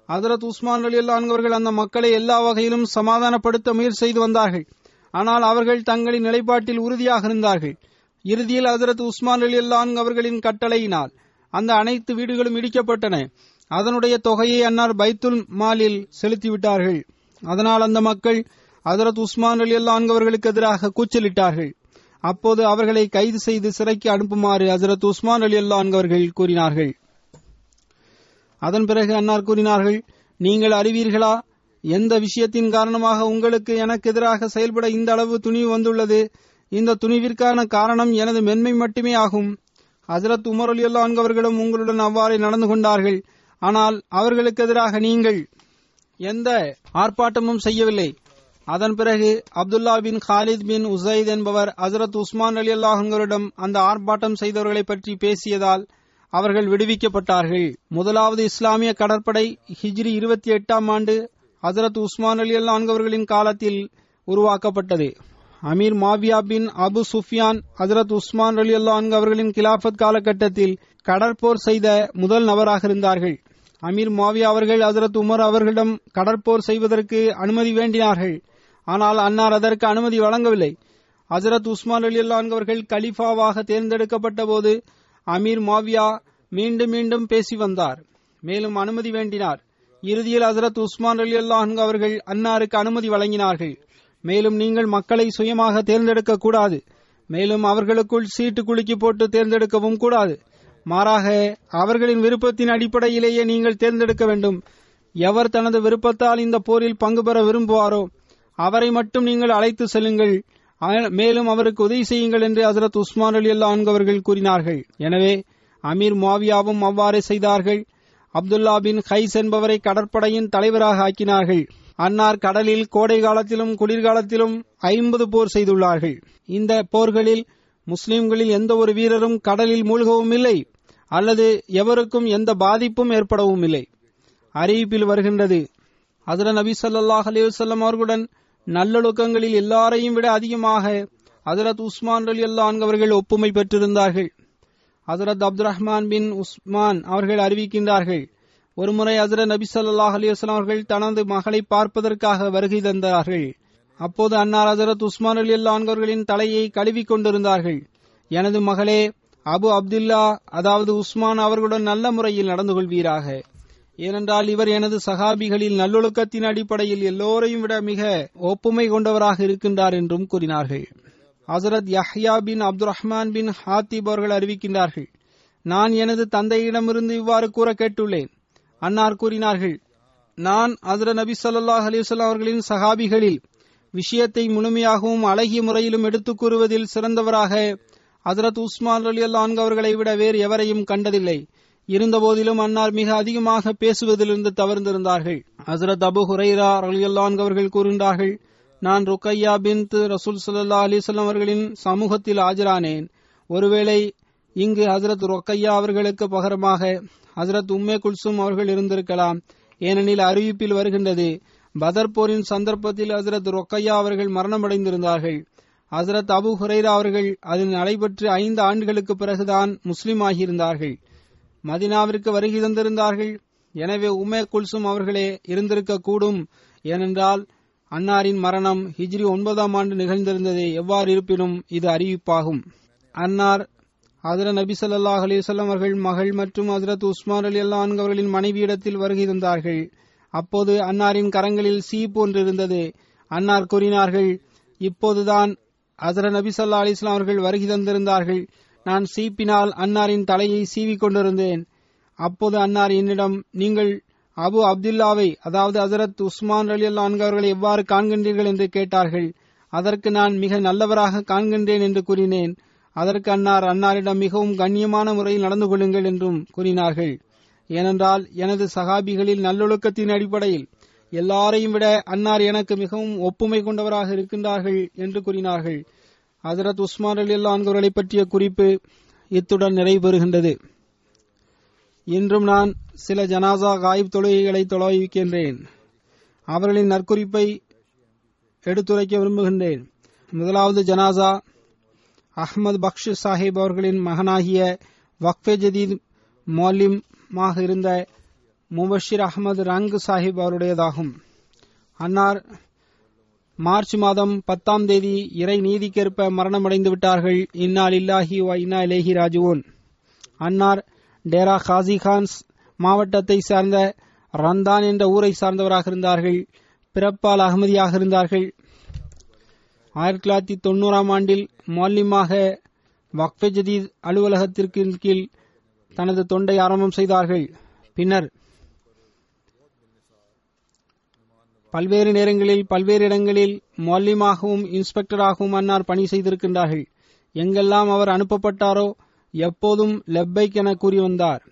அதரத் உஸ்மான் அலி அவர்கள் அந்த மக்களை எல்லா வகையிலும் சமாதானப்படுத்த முயற்சி செய்து வந்தார்கள். ஆனால் அவர்கள் தங்களின் நிலைப்பாட்டில் உறுதியாக இருந்தார்கள். இறுதியில் ஹசரத் உஸ்மான் அலி அவர்களின் கட்டளையினால் அந்த அனைத்து வீடுகளும் இடிக்கப்பட்டன. அதனுடைய தொகையை அன்னார் பைத்துல் மாலில் செலுத்திவிட்டார்கள். அதனால் அந்த மக்கள் அதரத் உஸ்மான் அலி அவர்களுக்கு எதிராக கூச்சலிட்டார்கள். அப்போது அவர்களை கைது செய்து சிறைக்கு அனுப்புமாறு ஹசரத் உஸ்மான் அலி அவர்கள் கூறினார்கள். அதன் பிறகு அன்னார் கூறினார்கள் நீங்கள் அறிவீர்களா? எந்த விஷயத்தின் காரணமாக உங்களுக்கு எனக்கு எதிராக செயல்பட இந்த அளவு துணிவு வந்துள்ளது? இந்த துணிவிற்கான காரணம் எனது மென்மை மட்டுமே ஆகும். ஹசரத் உமர் அலி அவர்களும் உங்களுடன் அவ்வாறே நடந்து கொண்டார்கள். ஆனால் அவர்களுக்கு எதிராக நீங்கள் எந்த ஆர்ப்பாட்டமும் செய்யவில்லை. அதன் பிறகு Abdullah bin Khalid bin Usaid என்பவர் ஹசரத் உஸ்மான் அலி அல்லாஹங்களிடம் அந்த ஆர்ப்பாட்டம் செய்தவர்களை பற்றி பேசியதால் அவர்கள் விடுவிக்கப்பட்டார்கள். முதலாவது இஸ்லாமிய கடற்படை ஹிஜ்ரி இருபத்தி எட்டாம் ஆண்டு ஹசரத் உஸ்மான் அலி அல்லான்கவர்களின் காலத்தில் உருவாக்கப்பட்டது. அமீர் மாவியா பின் அபு சுஃபியான் ஹசரத் உஸ்மான் அலி அல்லான் அவர்களின் கிலாபத் காலகட்டத்தில் கடற்போர் செய்த முதல் நபராக இருந்தார்கள். அமீர் மாவியா அவர்கள் ஹசரத் உமர் அவர்களிடம் கடற்போர் செய்வதற்கு அனுமதி வேண்டினார்கள். ஆனால் அன்னார் அதற்கு அனுமதி வழங்கவில்லை. ஹசரத் உஸ்மான் அலி அவர்கள் கலிஃபாவாக தேர்ந்தெடுக்கப்பட்ட போது அமீர் மாவியா மீண்டும் மீண்டும் பேசி வந்தார். மேலும் அனுமதி வேண்டினார். இறுதியில் ஹசரத் உஸ்மான் அலி அல்லாஹன் அவர்கள் அன்னாருக்கு அனுமதி வழங்கினார்கள். மேலும் நீங்கள் மக்களை சுயமாக தேர்ந்தெடுக்க கூடாது. மேலும் அவர்களுக்குள் சீட்டு குலுக்கி போட்டு தேர்ந்தெடுக்கவும் கூடாது. மாறாக அவர்களின் விருப்பத்தின் அடிப்படையிலேயே நீங்கள் தேர்ந்தெடுக்க வேண்டும். எவர் தனது விருப்பத்தால் இந்த போரில் பங்கு பெற விரும்புவாரோ அவரை மட்டும் நீங்கள் அழைத்து செல்லுங்கள். மேலும் அவருக்கு உதவி செய்யுங்கள் என்று ஹசரத் உஸ்மான் அலி அல்லா அவர்கள் கூறினார்கள். எனவே அமீர் மாவியாவும் அவ்வாறே செய்தார்கள். அப்துல்லா பின் ஹைஸ் என்பவரை கடற்படையின் தலைவராக ஆக்கினார்கள். அன்னார் கடலில் கோடை காலத்திலும் குளிர்காலத்திலும் ஐம்பது போர் செய்துள்ளார்கள். இந்த போர்களில் முஸ்லிம்களில் எந்த ஒரு வீரரும் கடலில் மூழ்கவும் இல்லை. அல்லது எவருக்கும் எந்த பாதிப்பும் ஏற்படவும் இல்லை அறிவிப்பில் வருகின்றது ஹசர நபி சல்லாஹ் அலிவசல்லம் அவர்களுடன் நல்லொழுக்கங்களில் எல்லாரையும் விட அதிகமாக ஹசரத் உஸ்மான் அலி அவர்கள் ஒப்புமை பெற்றிருந்தார்கள். ஹசரத் அப்து ரஹ்மான் பின் உஸ்மான் அவர்கள் அறிவிக்கின்றார்கள் ஒருமுறை ஹசரத் நபி சல்லாஹ் அலிவஸ்லாம் அவர்கள் தனது மகளை பார்ப்பதற்காக வருகை தந்தார்கள். அப்போது அன்னார் ஹசரத் உஸ்மான் அலி அவர்களின் தலையை கழுவி கொண்டிருந்தார்கள். எனது மகளே அபு அப்துல்லா அதாவது உஸ்மான் அவர்களுடன் நல்ல முறையில் நடந்து கொள்வீராக. ஏனென்றால் இவர் எனது சகாபிகளில் நல்லொழுக்கத்தின் அடிப்படையில் எல்லோரையும் விட மிக ஒப்புமை கொண்டவராக இருக்கின்றார் என்றும் கூறினார்கள். ஹசரத் யஹ்யா பின் அப்துல் ரஹ்மான் பின் ஹாத்திப் அவர்கள் அறிவிக்கின்றார்கள். நான் எனது தந்தையிடமிருந்து இவ்வாறு கூற கேட்டுள்ளேன். அன்னார் கூறினார்கள் நான் ஹசரத் நபி சொல்லாஹ் அலிவல்லாம் அவர்களின் சகாபிகளில் விஷயத்தை முழுமையாகவும் அழகிய முறையிலும் எடுத்துக் கூறுவதில் சிறந்தவராக ஹசரத் உஸ்மான் அலி அல்லான் அவர்களை விட வேறு எவரையும் கண்டதில்லை. இருந்தபோதிலும் அன்னார் மிக அதிகமாக பேசுவதிலிருந்து தவிர்த்திருந்தார்கள் ஹசரத் அபு ஹுரைரா அலியல்லான் அவர்கள் கூறுகின்றார்கள் நான் ருக்கையா பின் ரசூல் சல்லா அலிசல்லாம் அவர்களின் சமூகத்தில் ஆஜரானேன். ஒருவேளை இங்கு ஹசரத் ரொக்கையா அவர்களுக்கு பகரமாக ஹசரத் உம்மே குல்சும் அவர்கள் இருந்திருக்கலாம். ஏனெனில் அறிவிப்பில் வருகின்றது பதர் போரின் சந்தர்ப்பத்தில் ஹசரத் ரொக்கையா அவர்கள் மரணமடைந்திருந்தார்கள். ஹசரத் அபு ஹுரைரா அவர்கள் அதில் நடைபெற்று ஐந்து ஆண்டுகளுக்கு பிறகுதான் முஸ்லீம் ஆகியிருந்தார்கள். மதினாவிற்கு வருகை தந்திருந்தார்கள். எனவே உமே குல்சும் அவர்களே இருந்திருக்க கூடும். ஏனென்றால் அன்னாரின் மரணம் ஹிஜ்ரி ஒன்பதாம் ஆண்டு நிகழ்ந்திருந்தது எவ்வாறு இருப்பினும் இது அறிவிப்பாகும். அன்னார் ஹசரத் நபி சல்லாஹ் அலிவல்லம் அவர்கள் மகள் மற்றும் ஹசரத் உஸ்மான் அலி அல்லா அவர்களின் மனைவியிடத்தில் வருகை தந்தார்கள். அப்போது அன்னாரின் கரங்களில் சீ போன்றிருந்தது அன்னார் கூறினார்கள் இப்போதுதான் அசர நபி சல்லா அலிஸ்லாம் அவர்கள் வருகை தந்திருந்தார்கள். நான் சீப்பினால் அன்னாரின் தலையை சீவிக் கொண்டிருந்தேன். அப்போது அன்னார் என்னிடம் நீங்கள் அபு அப்துல்லாவை அதாவது ஹசரத் உஸ்மான் அலி அல்லா அவர்களை எவ்வாறு காண்கின்றீர்கள்? என்று கேட்டார்கள். அதற்கு நான் மிக நல்லவராக காண்கின்றேன் என்று கூறினேன். அதற்கு அன்னார் அன்னாரிடம் மிகவும் கண்ணியமான முறையில் நடந்து கொள்ளுங்கள் என்றும் கூறினார்கள். ஏனென்றால் எனது சகாபிகளில் நல்லொழுக்கத்தின் அடிப்படையில் எல்லாரையும் விட அன்னார் எனக்கு மிகவும் ஒப்புமை கொண்டவராக இருக்கின்றார்கள் என்று கூறினார்கள். ஹசரத் உஸ்மான் அலி அல்லா பற்றிய குறிப்பு இத்துடன் நிறைவு பெறுகின்றது இன்றும் நான் சில ஜனாசா காயிப் தொழுகைகளை தொலைவிக்கின்றேன் அவர்களின் நற்குறிப்பை எடுத்துரைக்க விரும்புகின்றேன். முதலாவது ஜனாசா. அஹ்மது பக்ஷ் சாஹிப் அவர்களின் மகனாகிய வக்ஃபே ஜதீத் மௌலிமாக இருந்த முபஷிர் அஹ்மது ரங் சாஹிப் அவருடையதாகும். அன்னார் மார்ச் மாதம் பத்தாம் தேதி இறை நீதிக்கேற்ப மரணமடைந்து விட்டார்கள். இன்னால் இல்லாஹி வ இன்னா இலேஹி ராஜுவோன் அன்னார் டேரா காசி கான்ஸ் மாவட்டத்தை சார்ந்த ரந்தான் என்ற ஊரை சார்ந்தவராக இருந்தார்கள். பிறப்பால் அகமதியாக இருந்தார்கள். ஆயிரத்தி தொள்ளாயிரத்தி தொண்ணூறாம் ஆண்டில் மௌல்யமாக வக்ஃபே ஜதீத் அலுவலகத்திற்கு கீழ் தனது தொண்டை ஆரம்பம் செய்தார்கள். பின்னர் பல்வேறு நேரங்களில் பல்வேறு இடங்களில் மொல்லிமாகவும் இன்ஸ்பெக்டராகவும் அன்னார் பணி செய்திருக்கின்றார்கள். எங்கெல்லாம் அவர் அனுப்பப்பட்டாரோ எப்போதும் லெப்பைக் என கூறி வந்தார்.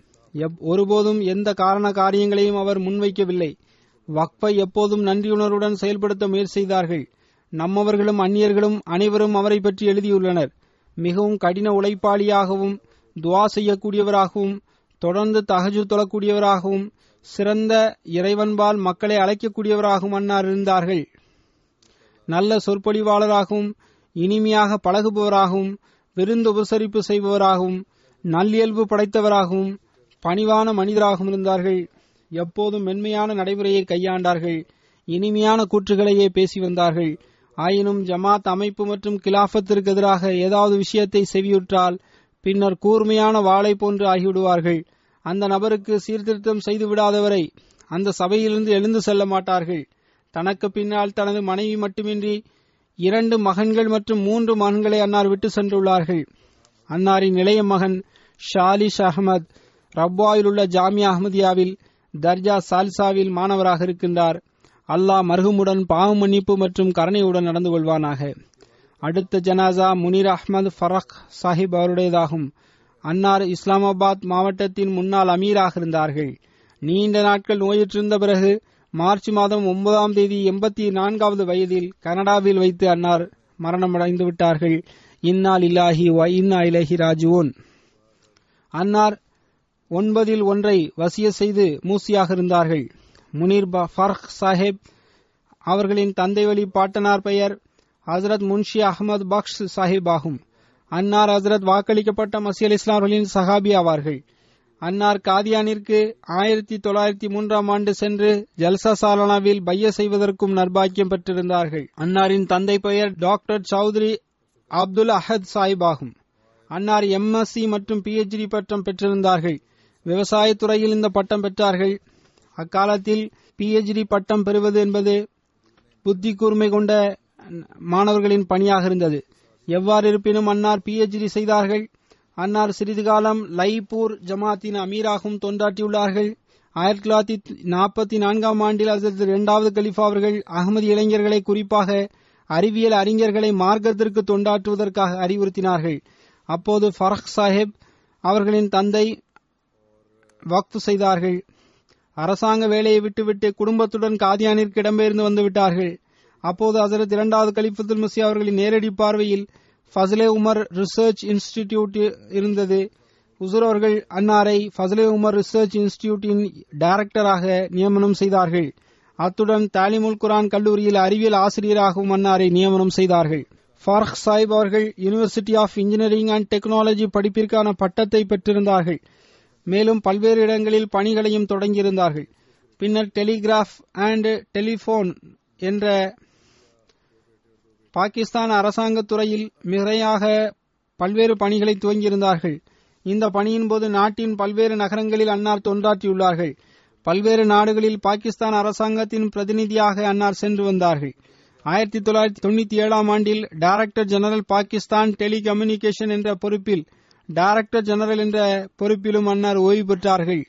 ஒருபோதும் எந்த காரண காரியங்களையும் அவர் முன்வைக்கவில்லை. வக்பை எப்போதும் நன்றியுணர்வுடன் செயல்படுத்த முயற்சி செய்தார்கள். நம்மவர்களும் அந்நியர்களும் அனைவரும் அவரை பற்றி எழுதியுள்ளனர். மிகவும் கடின உழைப்பாளியாகவும் துவா செய்யக்கூடியவராகவும் தொடர்ந்து தகஜு தொழக்கூடியவராகவும் சிறந்த இறைவன்பால் மக்களை அழைக்கக்கூடியவராகவும் அன்னார் இருந்தார்கள். நல்ல சொற்பொழிவாளராகவும் இனிமையாக பழகுபவராகவும் விருந்து உபசரிப்பு செய்பவராகவும் நல்லியல்பு படைத்தவராகவும் பணிவான மனிதராகவும் இருந்தார்கள். எப்போதும் மென்மையான நடைமுறையை கையாண்டார்கள். இனிமையான கூற்றுகளையே பேசி வந்தார்கள். ஆயினும் ஜமாத் அமைப்பு மற்றும் கிலாஃபத்திற்கு எதிராக ஏதாவது விஷயத்தை செவியுற்றால் பின்னர் கூர்மையான வாளை போன்று ஆகிவிடுவார்கள். அந்த நபருக்கு சீர்திருத்தம் செய்து விடாதவரை அந்த சபையிலிருந்து எழுந்து செல்ல மாட்டார்கள். தனக்கு பின்னால் தனது மனைவி மட்டுமின்றி இரண்டு மகன்கள் மற்றும் மூன்று மகன்களை அன்னார் விட்டு சென்றுள்ளார்கள். அன்னாரின் இளைய மகன் ஷாலிஷ் அகமது ரப்வாயில் உள்ள ஜாமியா அஹமதியாவில் தர்ஜா சால்சாவில் மாணவராக இருக்கின்றார். அல்லாஹ் மருகமுடன் பாவ மன்னிப்பு மற்றும் கருணையுடன் நடந்து கொள்வானாக. அடுத்த ஜனாசா முனீர் அஹமது ஃபரக் சாஹிப் அவருடையதாகும். அன்னார் இஸ்லாமாபாத் மாவட்டத்தின் முன்னாள் அமீராக இருந்தார்கள். நீண்ட நாட்கள் நோயுற்றிருந்த பிறகு மார்ச் மாதம் ஒன்பதாம் தேதி எண்பத்தி நான்காவது வயதில் கனடாவில் வைத்து அன்னார் மரணமடைந்து விட்டார்கள். இன்னால் இல்லாஹி வ இன்னா இலஹி ராஜுவோன் அன்னார் ஒன்பதில் ஒன்றை வசிய செய்து மூசியாக இருந்தார்கள். முனீர் ஃபர்க் சாஹிப் அவர்களின் தந்தை வழி பாட்டனார் பெயர் ஹசரத் முன்ஷி அகமது பக்ஷ் சாஹிப் ஆகும். அன்னார் ஹசரத் வாக்களிக்கப்பட்ட மசியல் இஸ்லாமர்களின் சஹாபி ஆவார்கள். அன்னார் காதியானிற்கு ஆயிரத்தி தொள்ளாயிரத்தி மூன்றாம் ஆண்டு சென்று ஜல்சா சாலனாவில் பைய செய்வதற்கும் நர்பாக்கியம் பெற்றிருந்தார்கள். அன்னாரின் தந்தை பெயர் டாக்டர் சௌத்ரி அப்துல் அஹத் சாஹிப் ஆகும். அன்னார் எம்எஸ்சி மற்றும் பிஹெச்டி பட்டம் பெற்றிருந்தார்கள். விவசாயத்துறையில் இந்த பட்டம் பெற்றார்கள். அக்காலத்தில் பிஹெச்டி பட்டம் பெறுவது என்பது புத்தி கூர்மை கொண்ட மாணவர்களின் பணியாக இருந்தது. எவ்வாறு இருப்பினும் அன்னார் பிஹெச்டி செய்தார்கள். அன்னார் சிறிது காலம் லைப்பூர் ஜமாத்தின் அமீராகவும் தொண்டாற்றியுள்ளார்கள். ஆயிரத்தி தொள்ளாயிரத்தி நாற்பத்தி நான்காம் ஆண்டில் அதற்கு இரண்டாவது கலிஃபா அவர்கள் அகமது இளைஞர்களை குறிப்பாக அறிவியல் அறிஞர்களை மார்க்கத்திற்கு தொண்டாற்றுவதற்காக அறிவுறுத்தினார்கள். அப்போது ஃபரக் சாஹிப் அவர்களின் தந்தை வக்ஃபு செய்தார்கள். அரசாங்க வேலையை விட்டுவிட்டு குடும்பத்துடன் காதியானிற்கு இடம்பெயர்ந்து வந்துவிட்டார்கள் அப்போது ஹசரத் இரண்டாவது கலிஃபத்துல் முசி அவர்களின் நேரடி பார்வையில் ஃபசலே உமர் ரிசர்ச் இன்ஸ்டிடியூட் இருந்தது. உசுர் அவர்கள் அன்னாரை ஃபசலே உமர் ரிசர்ச் இன்ஸ்டிடியூட்டின் டைரக்டராக நியமனம் செய்தார்கள். அத்துடன் தாலிமுல் குரான் கல்லூரியில் அறிவியல் ஆசிரியராகவும் அன்னாரை நியமனம் செய்தார்கள். ஃபாரக் சாஹிப் அவர்கள் university of engineering and technology படிப்பிற்கான பட்டத்தை பெற்றிருந்தார்கள். மேலும் பல்வேறு இடங்களில் பணிகளையும் தொடங்கியிருந்தார்கள். பின்னர் டெலிகிராஃப் அண்ட் டெலிபோன் என்ற பாகிஸ்தான் அரசாங்கத் துறையில் மிகையாக பல்வேறு பணிகளை துவங்கியிருந்தார்கள். இந்த பணியின் போது நாட்டின் பல்வேறு நகரங்களில் அன்னார் தொண்டாற்றியுள்ளார்கள். பல்வேறு நாடுகளில் பாகிஸ்தான் அரசாங்கத்தின் பிரதிநிதியாக அன்னார் சென்று வந்தார்கள். ஆயிரத்தி தொள்ளாயிரத்தி தொண்ணூத்தி ஏழாம் ஆண்டில் டைரக்டர் ஜெனரல் பாகிஸ்தான் டெலிகம்யூனிகேஷன் என்ற பொறுப்பில் டைரக்டர் ஜெனரல் என்ற பொறுப்பிலும் அன்னார் ஓய்வு பெற்றார்கள்.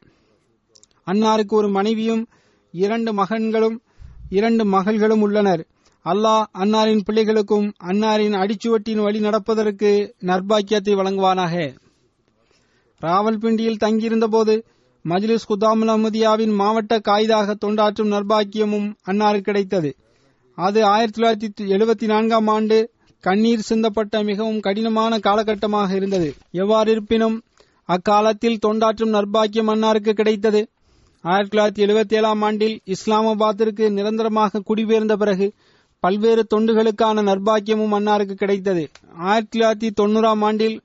அன்னாருக்கு ஒரு மனைவியும் இரண்டு மகன்களும் இரண்டு மகள்களும் உள்ளனர். அல்லாஹ் அன்னாரின் பிள்ளைகளுக்கும் அன்னாரின் அடிச்சுவட்டின் வழி நடப்பதற்கு நர்பாக்கியத்தை வழங்குவானாக. ராவல்பிண்டியில் தங்கியிருந்த போது மஜ்லிஸ் குதாமுல் அஹமதியாவின் மாவட்ட காய்தாக தொண்டாற்றும் நர்பாக்கியமும் அன்னாருக்கு கிடைத்தது. அது ஆயிரத்தி தொள்ளாயிரத்தி எழுபத்தி நான்காம் ஆண்டு கண்ணீர் சிந்தப்பட்ட மிகவும் கடினமான காலகட்டமாக இருந்தது. எவ்வாறு இருப்பினும் அக்காலத்தில் தொண்டாற்றும் நர்பாக்கியம் அன்னாருக்கு கிடைத்தது. ஆயிரத்தி தொள்ளாயிரத்தி எழுபத்தி ஏழாம் ஆண்டில் இஸ்லாமாபாத்திற்கு நிரந்தரமாக குடிபெயர்ந்த பிறகு பல்வேறு தொண்டுகளுக்கான நர்பாக்கியமும் அன்னாருக்கு கிடைத்தது. ஆயிரத்தி தொள்ளாயிரத்தி தொண்ணூறாம் ஆண்டில்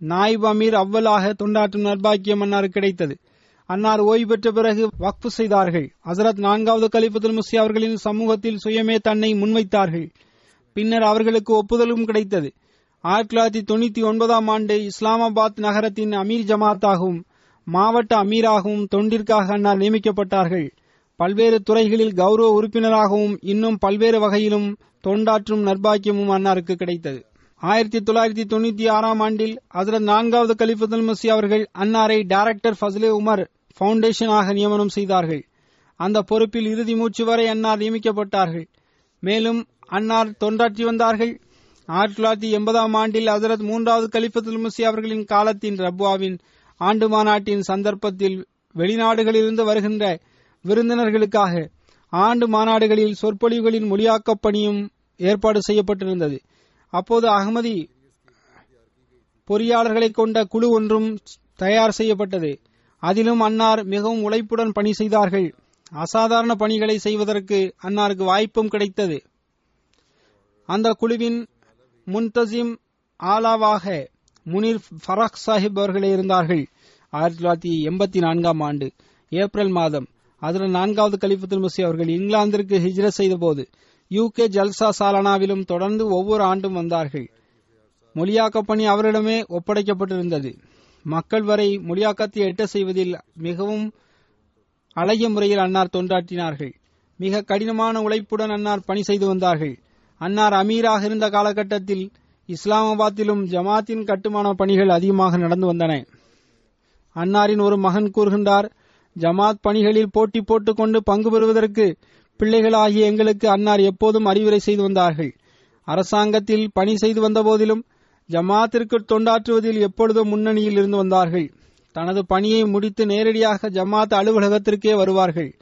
நாயிப் அமீர் அவ்வலாக தொண்டாற்றும் நர்பாக்கியம் அன்னாருக்கு கிடைத்தது. அன்னார் ஓய்வு பெற்ற பிறகு வக்ஃபு செய்தார்கள். ஹசரத் நான்காவது கலிபத்துல் முசி அவர்களின் சமூகத்தில் சுயமே தன்னை முன்வைத்தார்கள். பின்னர் அவர்களுக்கு ஒப்புதலும் கிடைத்தது. ஆயிரத்தி தொள்ளாயிரத்தி தொண்ணூத்தி ஒன்பதாம் ஆண்டு இஸ்லாமாபாத் நகரத்தின் அமீர் ஜமாத்தாகவும் மாவட்ட அமீராகவும் தொண்டிற்காக அன்னார் நியமிக்கப்பட்டார்கள். பல்வேறு துறைகளில் கௌரவ உறுப்பினராகவும் இன்னும் பல்வேறு வகையிலும் தொண்டாற்றும் நர்பாக்கியமும் அன்னாருக்கு கிடைத்தது. ஆயிரத்தி தொள்ளாயிரத்தி தொண்ணூத்தி ஆறாம் ஆண்டில் ஹசரத் நான்காவது கலிஃபத்துல் மசி அவர்கள் அன்னாரை டைரக்டர் ஃபஸ்லே உமர் பவுண்டேஷனாக நியமனம் செய்தார்கள். அந்த பொறுப்பில் இறுதி மூச்சு வரை அன்னார் நியமிக்கப்பட்டார்கள். மேலும் அன்னார் தொண்டாற்றி வந்தார்கள். ஆயிரத்தி தொள்ளாயிரத்தி எண்பதாம் ஆண்டில் ஹசரத் மூன்றாவது கலிஃபத்துல் முசி அவர்களின் காலத்தின் ரப்வாவின் ஆண்டு மாநாட்டின் சந்தர்ப்பத்தில் வெளிநாடுகளிலிருந்து வருகின்ற விருந்தினர்களுக்காக ஆண்டு மாநாடுகளில் சொற்பொழிவுகளின் மொழியாக்கப் பணியும் ஏற்பாடு செய்யப்பட்டிருந்தது. அப்போது அகமதி பொறியாளர்களை கொண்ட குழு ஒன்றும் தயார் செய்யப்பட்டது. அதிலும் அன்னார் மிகவும் உழைப்புடன் பணி செய்தார்கள். அசாதாரண பணிகளை செய்வதற்கு அன்னாருக்கு வாய்ப்பும் கிடைத்தது. அந்த குழுவின் முன்தசிம் ஆலாவாக முனிர் ஃபரக் சாஹிப் அவர்களே இருந்தார்கள். ஆயிரத்தி தொள்ளாயிரத்தி எண்பத்தி நான்காம் ஆண்டு ஏப்ரல் மாதம். அதில் நான்காவது கலிபத்துல் முசி அவர்கள் இங்கிலாந்திற்கு ஹிஜ்ரத் செய்தபோது யூகே ஜல்சா சாலானாவிலும் தொடர்ந்து ஒவ்வொரு ஆண்டும் வந்தார்கள். மொழியாக்க பணி அவரிடமே ஒப்படைக்கப்பட்டிருந்தது. மக்கள் வரை மொழியாக்கத்தை எட்ட செய்வதில் மிகவும் அழகிய முறையில் அன்னார் தொண்டாற்றினார்கள். மிக கடினமான உழைப்புடன் அன்னார் பணி செய்து வந்தார்கள். அன்னார் அமீராக இருந்த காலகட்டத்தில் இஸ்லாமாபாத்திலும் ஜமாத்தின் கட்டுமான பணிகள் அதிகமாக நடந்து வந்தன. அன்னாரின் ஒரு மகன் கூறுகின்றார் ஜமாத் பணிகளில் போட்டி போட்டுக் கொண்டு பங்கு பெறுவதற்கு பிள்ளைகளாகிய எங்களுக்கு அன்னார் எப்போதும் அறிவுரை செய்து வந்தார்கள். அரசாங்கத்தில் பணி செய்து வந்தபோதிலும் ஜமாத்திற்கு தொண்டாற்றுவதில் எப்பொழுதும் முன்னணியில் இருந்து வந்தார்கள். தனது பணியை முடித்து நேரடியாக ஜமாத் அலுவலகத்திற்கே வருவார்கள்.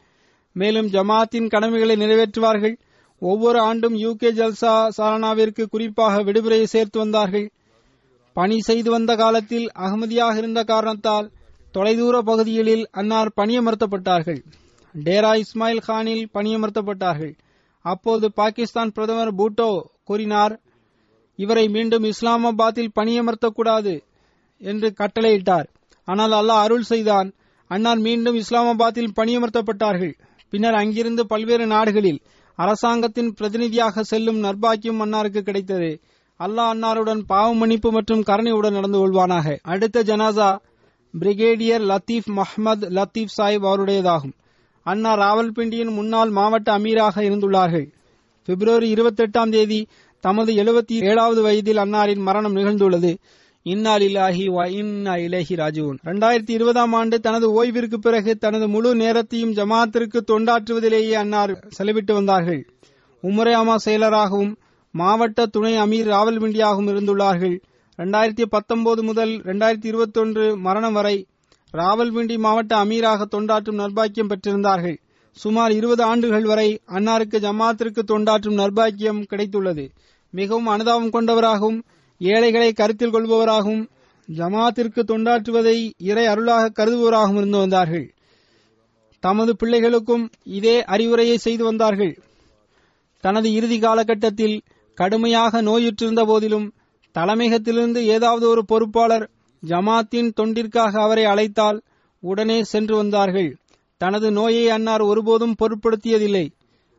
மேலும் ஜமாத்தின் கடமைகளை நிறைவேற்றுவார்கள். ஒவ்வொரு ஆண்டும் யூகே ஜல்சா சாரணாவிற்கு குறிப்பாக விடுமுறையை சேர்த்து வந்தார்கள். பணி செய்து வந்த காலத்தில் அகமதியாக இருந்த காரணத்தால் தொலைதூர பகுதிகளில் அன்னார் பணியமர்த்தப்பட்டார்கள். டேரா இஸ்மாயில் கானில் பணியமர்த்தப்பட்டார்கள். அப்போது பாகிஸ்தான் பிரதமர் பூட்டோ கூறினார் இவரை மீண்டும் இஸ்லாமாபாத்தில் பணியமர்த்தக்கூடாது என்று கட்டளையிட்டார். ஆனால் அல்லாஹ் அருள் செய்தான் அன்னார் மீண்டும் இஸ்லாமாபாத்தில் பணியமர்த்தப்பட்டார்கள். பின்னர் அங்கிருந்து பல்வேறு நாடுகளில் அரசாங்கத்தின் பிரதிநிதியாக செல்லும் நர்பாக்கியம் அன்னாருக்கு கிடைத்தது. அல்லாஹ் அன்னாருடன் பாவ மன்னிப்பு மற்றும் கருணையுடன் நடந்து கொள்வானாக. அடுத்த ஜனாசா பிரிகேடியர் லத்தீப் மஹ்மத் லத்தீப் சாஹிப் அவருடையதாகும். அண்ணா ராவல்பிண்டியின் முன்னாள் மாவட்ட அமீராக இருந்துள்ளார்கள். பிப்ரவரி இருபத்தெட்டாம் தேதி தமது எழுபத்தி ஏழாவது வயதில் அன்னாரின் மரணம் நிகழ்ந்துள்ளது. இன்னாலில்லாஹி வ இன்னா இலஹி ராஜுவன் இரண்டாயிரத்தி இருபதாம் ஆண்டு தனது ஓய்விற்கு பிறகு தனது முழு நேரத்தையும் ஜமாத்திற்கு தொண்டாற்றுவதிலேயே அன்னார் செலவிட்டு வந்தார்கள். உமரையாமா செயலராகவும் மாவட்ட துணை அமீர் ராவல்பிண்டியாகவும் இருந்துள்ளார்கள். இரண்டாயிரத்தி பத்தொன்பது முதல் இரண்டாயிரத்தி இருபத்தி ஒன்று மரணம் வரை ராவல்பிண்டி மாவட்ட அமீராக தொண்டாற்றும் நர்பாக்கியம் பெற்றிருந்தார்கள். சுமார் இருபது ஆண்டுகள் வரை அன்னாருக்கு ஜமாத்திற்கு தொண்டாற்றும் நர்பாக்கியம் கிடைத்துள்ளது. மிகவும் அனுதாபம் கொண்டவராகவும் ஏழைகளை கருத்தில் கொள்பவராகவும் ஜமாத்திற்கு தொண்டாற்றுவதை இறை அருளாக கருதுபவராகவும் இருந்து வந்தார்கள். தமது பிள்ளைகளுக்கும் இதே அறிவுரையை செய்து வந்தார்கள். தனது இறுதி காலகட்டத்தில் கடுமையாக நோயுற்றிருந்த போதிலும் தலைமையகத்திலிருந்து ஏதாவது ஒரு பொறுப்பாளர் ஜமாத்தின் தொண்டிற்காக அவரை அழைத்தால் உடனே சென்று வந்தார்கள். தனது நோயை அன்னார் ஒருபோதும் பொருட்படுத்தியதில்லை.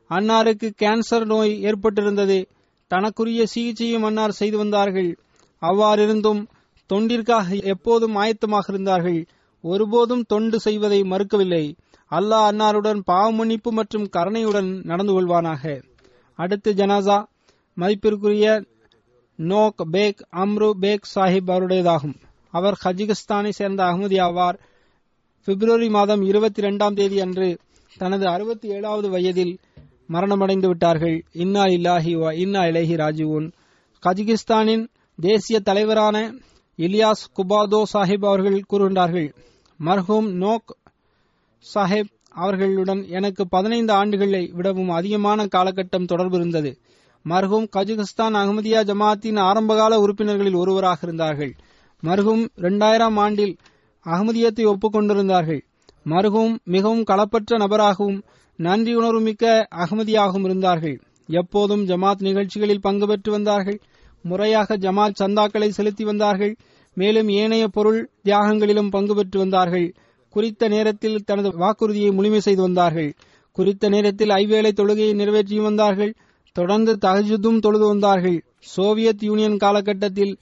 அன்னாருக்கு கேன்சர் நோய் ஏற்பட்டிருந்தது. தனக்குரிய சிகிச்சையும் அன்னார் செய்து வந்தார்கள். அவ்வாறிருந்தும் தொண்டிற்காக எப்போதும் ஆயத்தமாக இருந்தார்கள். ஒருபோதும் தொண்டு செய்வதை மறுக்கவில்லை. அல்லாஹ் அன்னாருடன் பாவமன்னிப்பு மற்றும் கருணையுடன் நடந்து கொள்வானாக. அடுத்து ஜனாசா. மதிப்பிற்குரிய Nok Beg Amru Beg Sahib அவருடையதாகும். அவர் கஜிகிஸ்தானை சேர்ந்த அகமதி ஆவார் பிப்ரவரி மாதம் இருபத்தி இரண்டாம் தேதி அன்று தனது அறுபத்தி ஏழாவது வயதில் மரணமடைந்து விட்டார்கள். இன்னா இல்லாஹி இன்னா இலஹி ராஜுவன் கஜிகிஸ்தானின் தேசிய தலைவரான இலியாஸ் குபாதோ சாஹிப் அவர்கள் கூறுகின்றார்கள் மர்ஹூம் நோக் சாஹிப் அவர்களுடன் எனக்கு பதினைந்து ஆண்டுகளை விடவும் அதிகமான காலகட்டம் தொடர்பு இருந்தது. மர்ஹூம் கஜகஸ்தான் அகமதியா ஜமாத்தின் ஆரம்பகால உறுப்பினர்களில் ஒருவராக இருந்தார்கள். மர்ஹூம் இரண்டாயிரம் ஆண்டில் அகமதியத்தை ஒப்புக்கொண்டிருந்தார்கள். மர்ஹூம் மிகவும் களப்பற்ற நபராகவும் நன்றி உணர்வுமிக்க அகமதியாகவும் இருந்தார்கள். எப்போதும் ஜமாத் நிகழ்ச்சிகளில் பங்கு பெற்று வந்தார்கள். முறையாக ஜமாத் சந்தாக்களை செலுத்தி வந்தார்கள். மேலும் ஏனைய பொருள் தியாகங்களிலும் பங்கு பெற்று வந்தார்கள். குறித்த நேரத்தில் தனது வாக்குறுதியை முழுமை செய்து வந்தார்கள். குறித்த நேரத்தில் ஐவேளை தொழுகையை நிறைவேற்றி வந்தார்கள். தொடர்ந்து தகஜுதும் தொழுது வந்தார்கள். சோவியத் யூனியன் காலகட்டத்தில்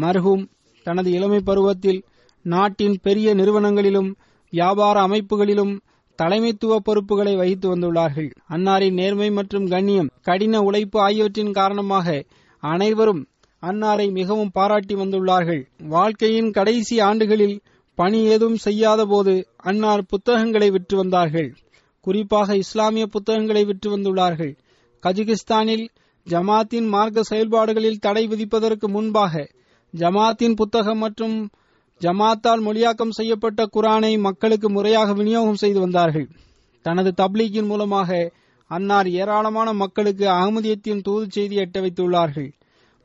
மர்ஹூம் தனது இளமை பருவத்தில் நாட்டின் பெரிய நிறுவனங்களிலும் வியாபார அமைப்புகளிலும் தலைமைத்துவ பொறுப்புகளை வகித்து வந்துள்ளார்கள். அன்னாரின் நேர்மை மற்றும் கண்ணியம் கடின உழைப்பு ஆகியவற்றின் காரணமாக அனைவரும் அன்னாரை மிகவும் பாராட்டி வந்துள்ளார்கள். வாழ்க்கையின் கடைசி ஆண்டுகளில் பணி ஏதும் செய்யாத போது அன்னார் புத்தகங்களை விற்று வந்தார்கள். குறிப்பாக இஸ்லாமிய புத்தகங்களை விற்று வந்துள்ளார்கள். கஜகிஸ்தானில் ஜமாத்தின் மார்க்க செயல்பாடுகளில் தடை விதிப்பதற்கு முன்பாக ஜமாத்தின் புத்தகம் மற்றும் ஜமாத்தால் மொழியாக்கம் செய்யப்பட்ட குரானை மக்களுக்கு முறையாக விநியோகம் செய்து வந்தார்கள். தனது தப்லீக்கின் மூலமாக அன்னார் ஏராளமான மக்களுக்கு அகமதியத்தின் தூது செய்தி எட்ட வைத்துள்ளார்கள்.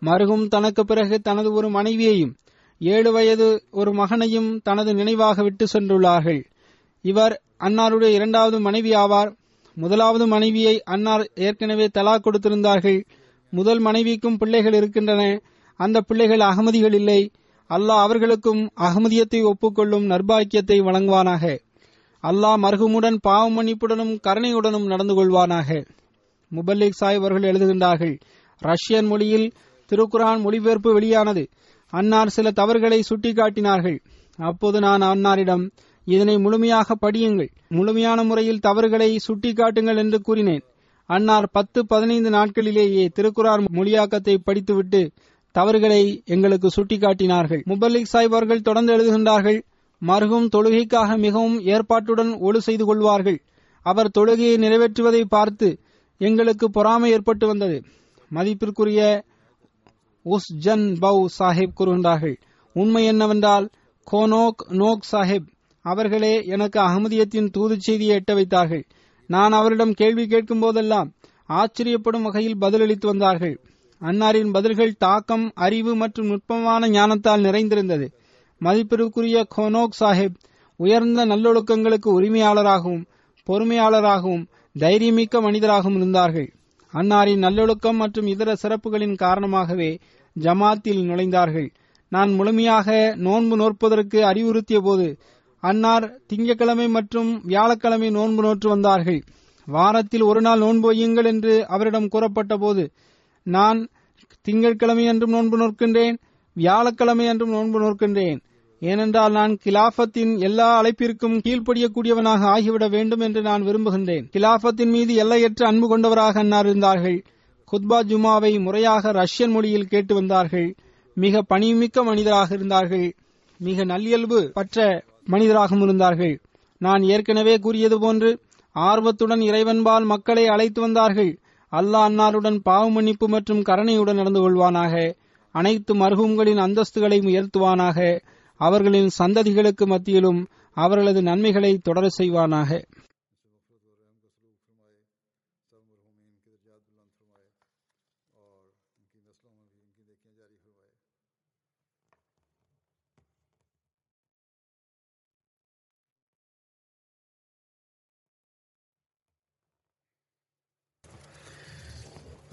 மருகும் தனக்கு பிறகு தனது ஒரு மனைவியையும் ஏழு வயது ஒரு மகனையும் தனது நினைவாக விட்டு சென்றுள்ளார்கள். இவர் அன்னாருடைய இரண்டாவது மனைவி ஆவார். முதலாவது மனைவியை அன்னார் ஏற்கனவே தலா கொடுத்திருந்தார்கள். முதல் மனைவிக்கும் பிள்ளைகள் இருக்கின்றன. அந்த பிள்ளைகள் அகமதிகள் இல்லை. அல்லாஹ் அவர்களுக்கும் அகமதியத்தை ஒப்புக்கொள்ளும் நர்பாக்கியத்தை வழங்குவானாக. அல்லாஹ் மர்ஹூமுடன் பாவ மன்னிப்புடனும் கருணையுடனும் நடந்து கொள்வானாக. முபல்லிக் சாய் அவர்கள் எழுதுகின்றார்கள் ரஷ்யன் மொழியில் திருக்குரான் மொழிபெயர்ப்பு வெளியானது. அன்னார் சில தவறுகளை சுட்டிக்காட்டினார்கள். அப்போது நான் அன்னாரிடம் இதனை முழுமையாக படியுங்கள். முழுமையான முறையில் தவறுகளை சுட்டிக்காட்டுங்கள் என்று கூறினேன். அன்னார் பத்து பதினைந்து நாட்களிலேயே திருக்குறார் மொழியாக்கத்தை படித்துவிட்டு தவறுகளை எங்களுக்கு சுட்டிக்காட்டினார்கள். முபல்லிக் சாஹிப் அவர்கள் தொடர்ந்து எழுதுகின்றார்கள் மருகும் தொழுகைக்காக மிகவும் ஏற்பாட்டுடன் ஒழு செய்து கொள்வார்கள். அவர் தொழுகையை நிறைவேற்றுவதை பார்த்து எங்களுக்கு பொறாமை ஏற்பட்டு வந்தது. மதிப்பிற்குரிய உஸ் ஜன் பவ் சாஹிப் கூறுகின்றார்கள் உண்மை என்னவென்றால் கோனோக் நோக் சாஹிப் அவர்களே எனக்கு அகமதியத்தின் தூது செய்தியை எட்ட வைத்தார்கள். நான் அவரிடம் கேள்வி கேட்கும் போதெல்லாம் ஆச்சரியப்படும் வகையில் பதிலளித்து வந்தார்கள். அன்னாரின் பதில்கள் தாக்கம் அறிவு மற்றும் நுட்பமான ஞானத்தால் நிறைந்திருந்தது. மதிப்பிற்குரிய கோனோக் சாஹிப் உயர்ந்த நல்லொழுக்கங்களுக்கு உரிமையாளராகவும் பொறுமையாளராகவும் தைரியமிக்க மனிதராகவும் இருந்தார்கள். அன்னாரின் நல்லொழுக்கம் மற்றும் இதர சிறப்புகளின் காரணமாகவே ஜமாத்தில் நுழைந்தார்கள். நான் முழுமையாக நோன்பு நோற்பதற்கு அறிவுறுத்திய போது அன்னார் திங்கட்கிழமை மற்றும் வியாழக்கிழமை நோன்பு நோற்று வந்தார்கள். வாரத்தில் ஒரு நாள் நோன்பு வையுங்கள் என்று அவரிடம் கூறப்பட்ட போது நான் திங்கட்கிழமை என்றும் நோன்பு நோக்கின்றேன் வியாழக்கிழமை என்றும் நோன்பு நோக்கின்றேன் ஏனென்றால் நான் கிலாபத்தின் எல்லா அழைப்பிற்கும் கீழ்ப்படியக்கூடியவனாக ஆகிவிட வேண்டும் என்று நான் விரும்புகின்றேன். கிலாபத்தின் மீது எல்லையற்ற அன்பு கொண்டவராக அன்னார் இருந்தார்கள். குத்பா ஜுமாவை முறையாக ரஷ்யன் மொழியில் கேட்டு வந்தார்கள். மிக பணிமிக்க மனிதராக இருந்தார்கள். மிக நல்லியல்பு பற்ற மனிதராகவும் இருந்தார்கள். நான் ஏற்கனவே கூறியது போன்று ஆர்வத்துடன் இறைவன்பால் மக்களை அழைத்து வந்தார்கள். அல்லாஹ் அன்னாருடன் பாவமன்னிப்பு மற்றும் கருணையுடன் நடந்து கொள்வானாக. அனைத்து மருகங்களின் அந்தஸ்துகளை உயர்த்துவானாக. அவர்களின் சந்ததிகளுக்கு மத்தியிலும் அவர்களது நன்மைகளை தொடர செய்வானாக.